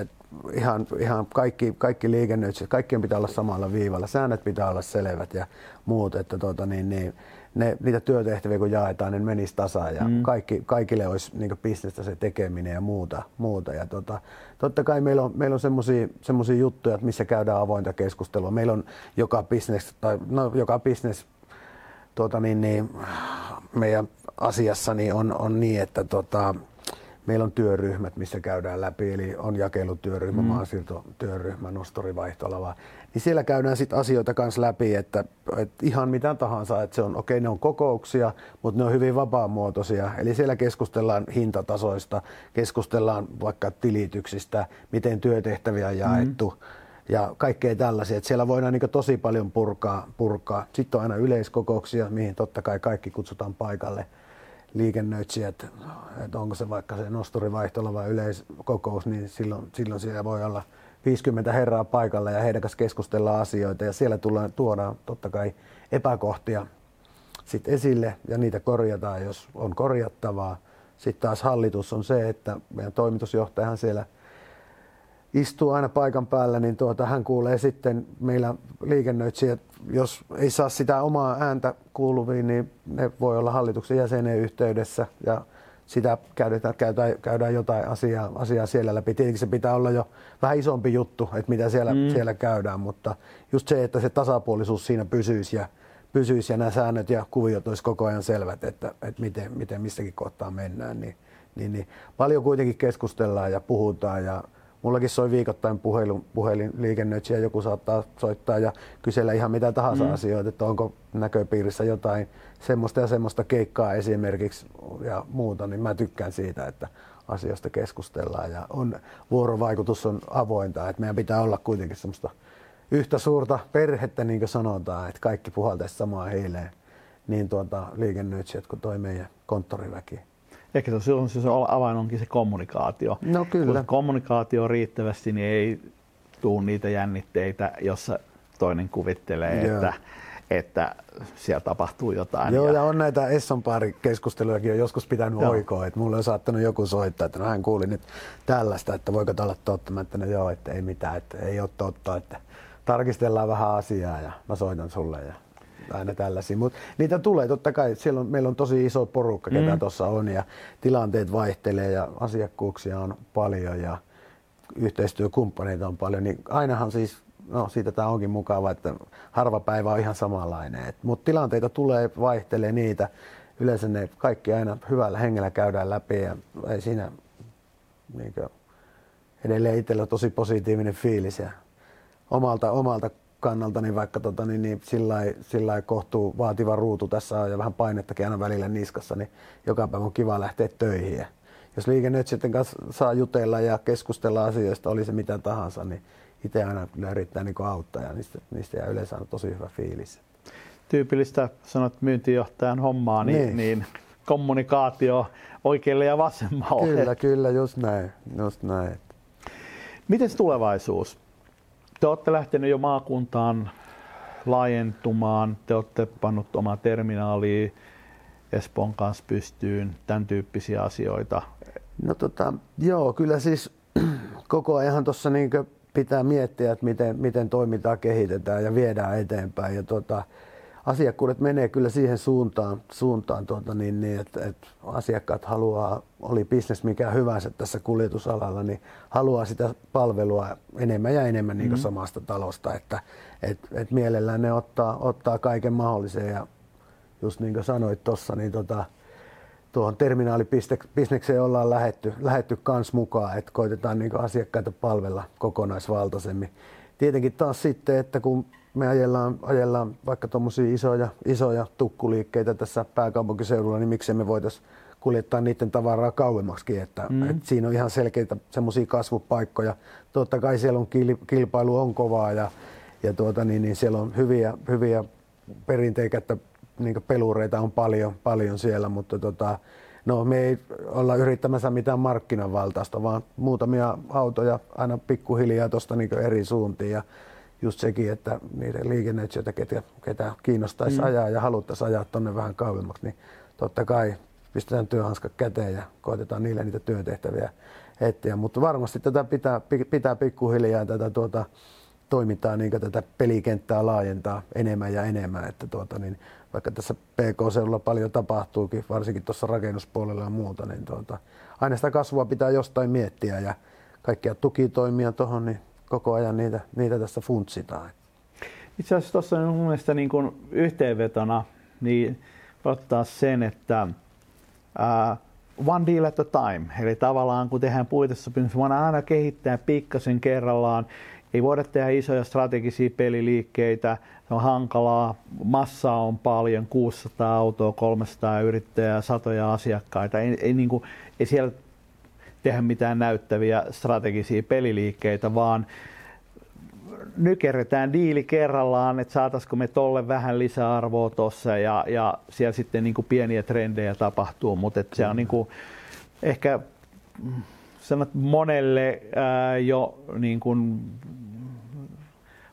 et ihan, ihan kaikki, kaikki liikennöitsijät, kaikkien pitää olla samalla viivalla, säännöt pitää olla selvät ja muut, että tota, niin, niin, ne, niitä työtehtäviä kun jaetaan, niin menisi tasaan ja mm. kaikki, kaikille olisi niin bisnestä se tekeminen ja muuta. muuta. Ja tota, totta kai meillä on, meillä on semmoisia juttuja, että missä käydään avointa keskustelua. Meillä on joka business, tai no, joka business tuota, niin, niin, meidän asiassa niin on, on niin, että tota, meillä on työryhmät, missä käydään läpi, eli on jakelutyöryhmä, mm. maansiirtotyöryhmä, nostorivaihtola, niin siellä käydään sitten asioita kanssa läpi, että, että ihan mitä tahansa, että se on, okei okay, ne on kokouksia, mutta ne on hyvin vapaamuotoisia, eli siellä keskustellaan hintatasoista, keskustellaan vaikka tilityksistä, miten työtehtäviä on jaettu, mm. ja kaikkea tällaisia, että siellä voidaan niin tosi paljon purkaa, purkaa. Sitten on aina yleiskokouksia, mihin totta kai kaikki kutsutaan paikalle liikennöitsijät, että onko se vaikka se nosturivaihtola vai yleiskokous, niin silloin, silloin siellä voi olla 50 herraa paikalla ja heidän kanssa keskustellaan asioita ja siellä tullaan, tuodaan totta kai epäkohtia sit esille ja niitä korjataan, jos on korjattavaa. Sitten taas hallitus on se, että meidän toimitusjohtajahan siellä istuu aina paikan päällä, niin tuota, hän kuulee sitten meillä liikennöitsijät, jos ei saa sitä omaa ääntä kuuluviin, niin ne voi olla hallituksen jäsenen yhteydessä ja sitä käydään, käydään, käydään jotain asiaa, asiaa siellä läpi. Tietenkin se pitää olla jo vähän isompi juttu, että mitä siellä, mm. siellä käydään, mutta just se, että se tasapuolisuus siinä pysyisi ja, pysyisi ja nämä säännöt ja kuviot olisi koko ajan selvät, että, että miten, miten missäkin kohtaa mennään, niin, niin, niin paljon kuitenkin keskustellaan ja puhutaan ja mullakin soi viikoittain puhelin, puhelinliikennöitsijä, joku saattaa soittaa ja kysellä ihan mitä tahansa mm. asioita, että onko näköpiirissä jotain semmoista ja semmoista keikkaa esimerkiksi ja muuta, niin mä tykkään siitä, että asioista keskustellaan ja on, vuorovaikutus on avointa, että meidän pitää olla kuitenkin semmoista yhtä suurta perhettä, niin kuin sanotaan, että kaikki puhaltaisi samaa hiileen, niin tuota, liikennöitsijät kuin toi meidän konttoriväki. Ehkä silloin se avain onkin se kommunikaatio. No kyllä. Kun kommunikaatio on riittävästi, niin ei tuu niitä jännitteitä, jossa toinen kuvittelee, Joo. että että siellä tapahtuu jotain. Joo, ja, ja on näitä Esson keskustelujakin on joskus pitänyt joo. oikoa, että mulle on saattanut joku soittaa, että no hän kuuli nyt tällaista, että voiko tämä olla totta. Mä että no joo, että ei mitään, että ei ole totta, että tarkistellaan vähän asiaa ja mä soitan sulle ja aina tällaisia. Mutta niitä tulee totta kai, siellä on, meillä on tosi iso porukka, ketä mm. tuossa on ja tilanteet vaihtelee ja asiakkuuksia on paljon ja yhteistyökumppaneita on paljon, niin ainahan siis no siitä tämä onkin mukava, että harva päivä on ihan samanlainen. Mutta tilanteita tulee, vaihtelee niitä. Yleensä ne kaikki aina hyvällä hengellä käydään läpi ja ei siinä niin kuin, edelleen itsellä on tosi positiivinen fiilis ja omalta, omalta kannalta niin vaikka tota, niin, niin sillä ei kohtuu vaativa ruutu tässä on ja vähän painettakin aina välillä niskassa, niin joka päivä on kiva lähteä töihin. Ja jos liikennöitsijöiden kanssa saa jutella ja keskustella asioista, oli se mitä tahansa, niin itse aina kyllä yrittää niin auttaa ja niistä, niistä jää yleensä on tosi hyvä fiilis. Tyypillistä sanot myyntijohtajan hommaa, niin, niin. niin kommunikaatio oikealle ja vasemmalle. Kyllä, kyllä, just näin. Just näin. Miten tulevaisuus? Te olette lähtenyt jo maakuntaan laajentumaan, te olette pannut omaa terminaalia Espoon kanssa pystyyn, tämän tyyppisiä asioita. No tota, joo, kyllä siis koko ajan tuossa niin pitää miettiä, että miten, miten toimintaa kehitetään ja viedään eteenpäin. Ja tota, asiakkuudet menee kyllä siihen suuntaan, suuntaan tuota, niin, niin, että, että asiakkaat haluaa, oli bisnes mikä hyvänsä tässä kuljetusalalla, niin haluaa sitä palvelua enemmän ja enemmän niin mm-hmm. samasta talosta, että et, et mielellään ne ottaa, ottaa kaiken mahdollisen ja just niin kuin sanoit tuossa, niin tota, tuohon terminaalibisnekseen ollaan lähetty, lähetty kans mukaan, että koitetaan niin asiakkaita palvella kokonaisvaltaisemmin. Tietenkin taas sitten, että kun me ajellaan, ajellaan vaikka tuommoisia isoja, isoja tukkuliikkeitä tässä pääkaupunkiseudulla, niin miksei me voitaisiin kuljettaa niiden tavaraa kauemmaksi, että, mm. että siinä on ihan selkeitä semmoisia kasvupaikkoja. Totta kai siellä on kilpailu on kovaa ja, ja tuota, niin, niin siellä on hyviä, hyviä perinteikättä niin pelureita on paljon, paljon siellä, mutta tota, no, me ei olla yrittämässä mitään markkinavaltaista, vaan muutamia autoja aina pikkuhiljaa tuosta niin eri suuntiin. Ja just sekin, että niiden liikennöitsijöitä, ketä, ketä kiinnostaisi mm. ajaa ja haluttaisiin ajaa tuonne vähän kauemmaksi, niin totta kai pistetään työhanskat käteen ja koitetaan niille niitä työtehtäviä etsiä. Mutta varmasti tätä pitää, pitää pikkuhiljaa tätä tuota, toimintaa, niin tätä pelikenttää laajentaa enemmän ja enemmän. Että tuota, niin vaikka tässä PK-seudulla paljon tapahtuukin, varsinkin tuossa rakennuspuolella ja muuta, niin tuota, aina sitä kasvua pitää jostain miettiä ja kaikkia tukitoimia tuohon, niin koko ajan niitä, niitä tässä funtsitaan. Itse asiassa tuossa on mun mielestä niin kuin yhteenvetona niin ottaa sen, että uh, one deal at a time. Eli tavallaan kun tehdään puitesopimus, voidaan aina kehittää pikkasen kerrallaan ei voida tehdä isoja strategisia peliliikkeitä, se on hankalaa, massaa on paljon, 600 autoa, 300 yrittäjää, satoja asiakkaita, ei, ei, niin kuin, ei siellä tehdä mitään näyttäviä strategisia peliliikkeitä, vaan nykerretään diili kerrallaan, että saataisiko me tolle vähän lisäarvoa tuossa ja, ja siellä sitten niin kuin pieniä trendejä tapahtuu, mutta se on niin kuin, ehkä sanot monelle ää, jo niin kuin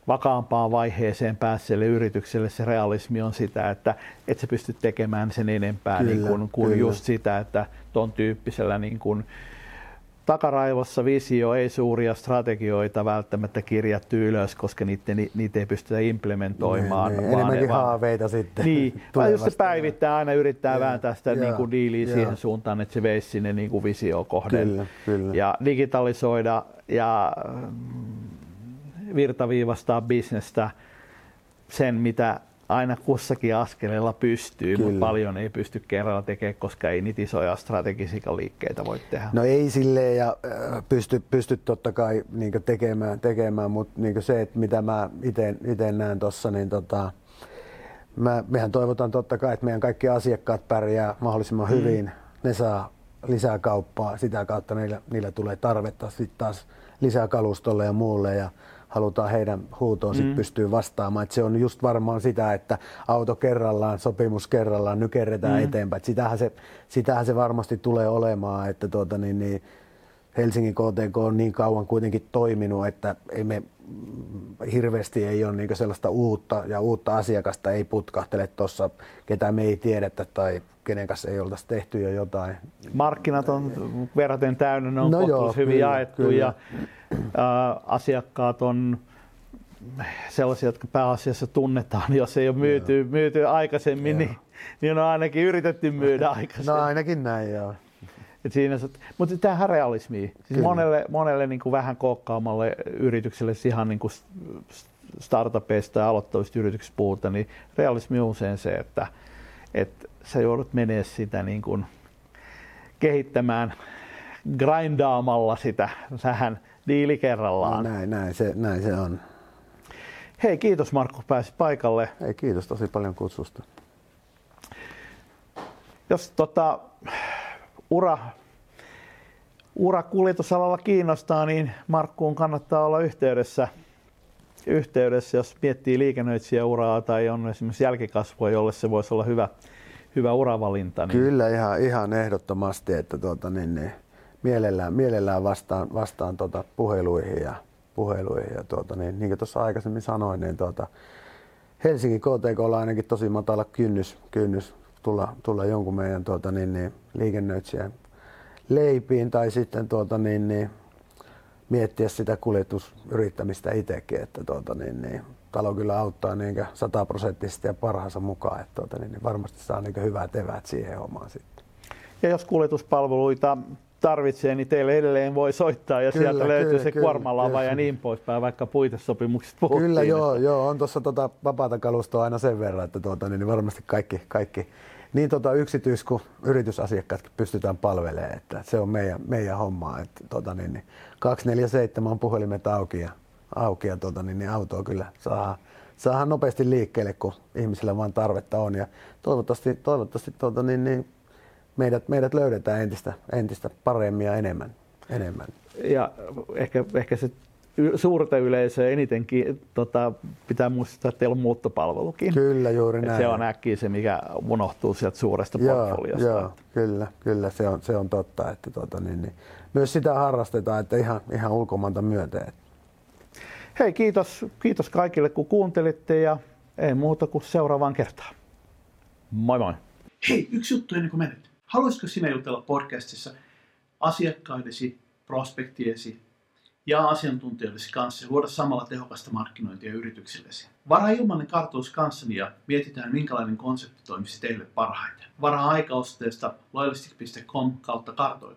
vakaampaan vaiheeseen päässeelle yritykselle. Se realismi on sitä, että et sä pystyt tekemään sen enempää kyllä, niin kuin, kuin just sitä, että ton tyyppisellä niin kuin, takaraivossa visio ei suuria strategioita välttämättä kirjattu ylös, koska niitä, niitä ei pystytä implementoimaan. Niin, niin. Vaan Enemmänkin vaan, haaveita sitten. Niin, vaan just se päivittää aina yrittää ja, vääntää sitä niin kuin diiliä ja. siihen suuntaan, että se veisi sinne niin kuin visio kohden. Kyllä, kyllä. Ja digitalisoida ja virtaviivastaa bisnestä sen, mitä aina kussakin askeleella pystyy, Kyllä. mutta paljon ei pysty kerralla tekemään, koska ei niitä isoja strategisia liikkeitä voi tehdä. No ei silleen ja äh, pysty, pysty totta kai niin tekemään, tekemään, mutta niin se, että mitä mä itse näen tuossa, niin tota, mä, mehän toivotaan totta kai, että meidän kaikki asiakkaat pärjää mahdollisimman mm. hyvin. Ne saa lisää kauppaa, sitä kautta niillä, niillä tulee tarvetta sitten taas lisää kalustolle ja muulle. Ja halutaan heidän huutoon mm. sit pystyä vastaamaan. Et se on just varmaan sitä, että auto kerrallaan, sopimus kerrallaan, nykerretään mm. eteenpäin. Et sitähän, se, sitähän se varmasti tulee olemaan, että tuota, niin, niin, Helsingin KTK on niin kauan kuitenkin toiminut, että ei me hirveästi ei ole niin sellaista uutta ja uutta asiakasta ei putkahtele tuossa, ketä me ei tiedetä tai kenen kanssa ei oltaisi tehty jo jotain. Markkinat on verraten täynnä, ne on no joo, hyvin kyllä, jaettu kyllä. ja asiakkaat on sellaisia, jotka pääasiassa tunnetaan. Jos ei ole myyty, myyty aikaisemmin, niin, niin on ainakin yritetty myydä aikaisemmin. No ainakin näin, joo. Et siinä, mutta tämähän realismi. Siis monelle, monelle niin kuin vähän kookkaamalle yritykselle, siis ihan niin kuin startupeista ja aloittavista yrityksistä puhutaan, niin realismi on usein se, että, että sä joudut menee sitä niin kuin kehittämään grindaamalla sitä sähän diili kerrallaan. No näin, näin, se, näin se on. Hei, kiitos Markku, pääsit paikalle. Hei, kiitos tosi paljon kutsusta. Jos tota, ura, ura kuljetusalalla kiinnostaa, niin Markkuun kannattaa olla yhteydessä, yhteydessä jos miettii liikennöitsijäuraa tai on esimerkiksi jälkikasvua, jolle se voisi olla hyvä, hyvä uravalinta. Niin... Kyllä ihan, ihan ehdottomasti, että tuota, niin, niin, mielellään, mielellään vastaan, vastaan tuota puheluihin ja, puheluihin ja tuota, niin, niin kuin tuossa aikaisemmin sanoin, niin tuota, Helsingin KTK on ainakin tosi matala kynnys, kynnys tulla, tulla jonkun meidän tuota, niin, niin, liikennöitsijän leipiin tai sitten tuota, niin, niin, miettiä sitä kuljetusyrittämistä itsekin, että tuota, niin, niin, talo kyllä auttaa niin sataprosenttisesti ja parhaansa mukaan, että tuota, niin, niin varmasti saa niin hyvät evät siihen omaan sitten. Ja jos kuljetuspalveluita tarvitsee, niin teille edelleen voi soittaa ja kyllä, sieltä löytyy kyllä, se kuormalava ja niin poispäin, vaikka puitesopimuksista puhuttiin. Kyllä joo, joo on tuossa tota vapaata kalustoa aina sen verran, että tuota, niin, niin varmasti kaikki, kaikki niin tota yksityis- kuin yritysasiakkaatkin pystytään palvelemaan, että se on meidän, meidän homma. Että, tota, niin, niin 247 on puhelimet auki ja, auki ja tota, niin, niin autoa kyllä saa, saadaan nopeasti liikkeelle, kun ihmisillä vaan tarvetta on. Ja toivottavasti, toivottavasti tota, niin, niin, meidät, meidät löydetään entistä, entistä paremmin ja enemmän. enemmän. Ja ehkä, ehkä se suurta yleisöä enitenkin tota, pitää muistaa, että teillä on muuttopalvelukin. Kyllä, juuri näin. Se on äkkiä se, mikä unohtuu sieltä suuresta joo, portfoliosta. Joo, kyllä, kyllä se on, se on totta. Että tota, niin, niin. Myös sitä harrastetaan, että ihan, ihan ulkomaanta myöten. Hei, kiitos, kiitos kaikille kun kuuntelitte ja ei muuta kuin seuraavaan kertaan. Moi moi. Hei, yksi juttu ennen kuin menet. Haluaisitko sinä jutella podcastissa asiakkaidesi, prospektiesi ja asiantuntijoidesi kanssa ja luoda samalla tehokasta markkinointia yrityksillesi. Varaa ilmainen kartoitus kanssani ja mietitään minkälainen konsepti toimisi teille parhaiten. Varaa aikaosteesta loyalistic.com kautta kartoitus.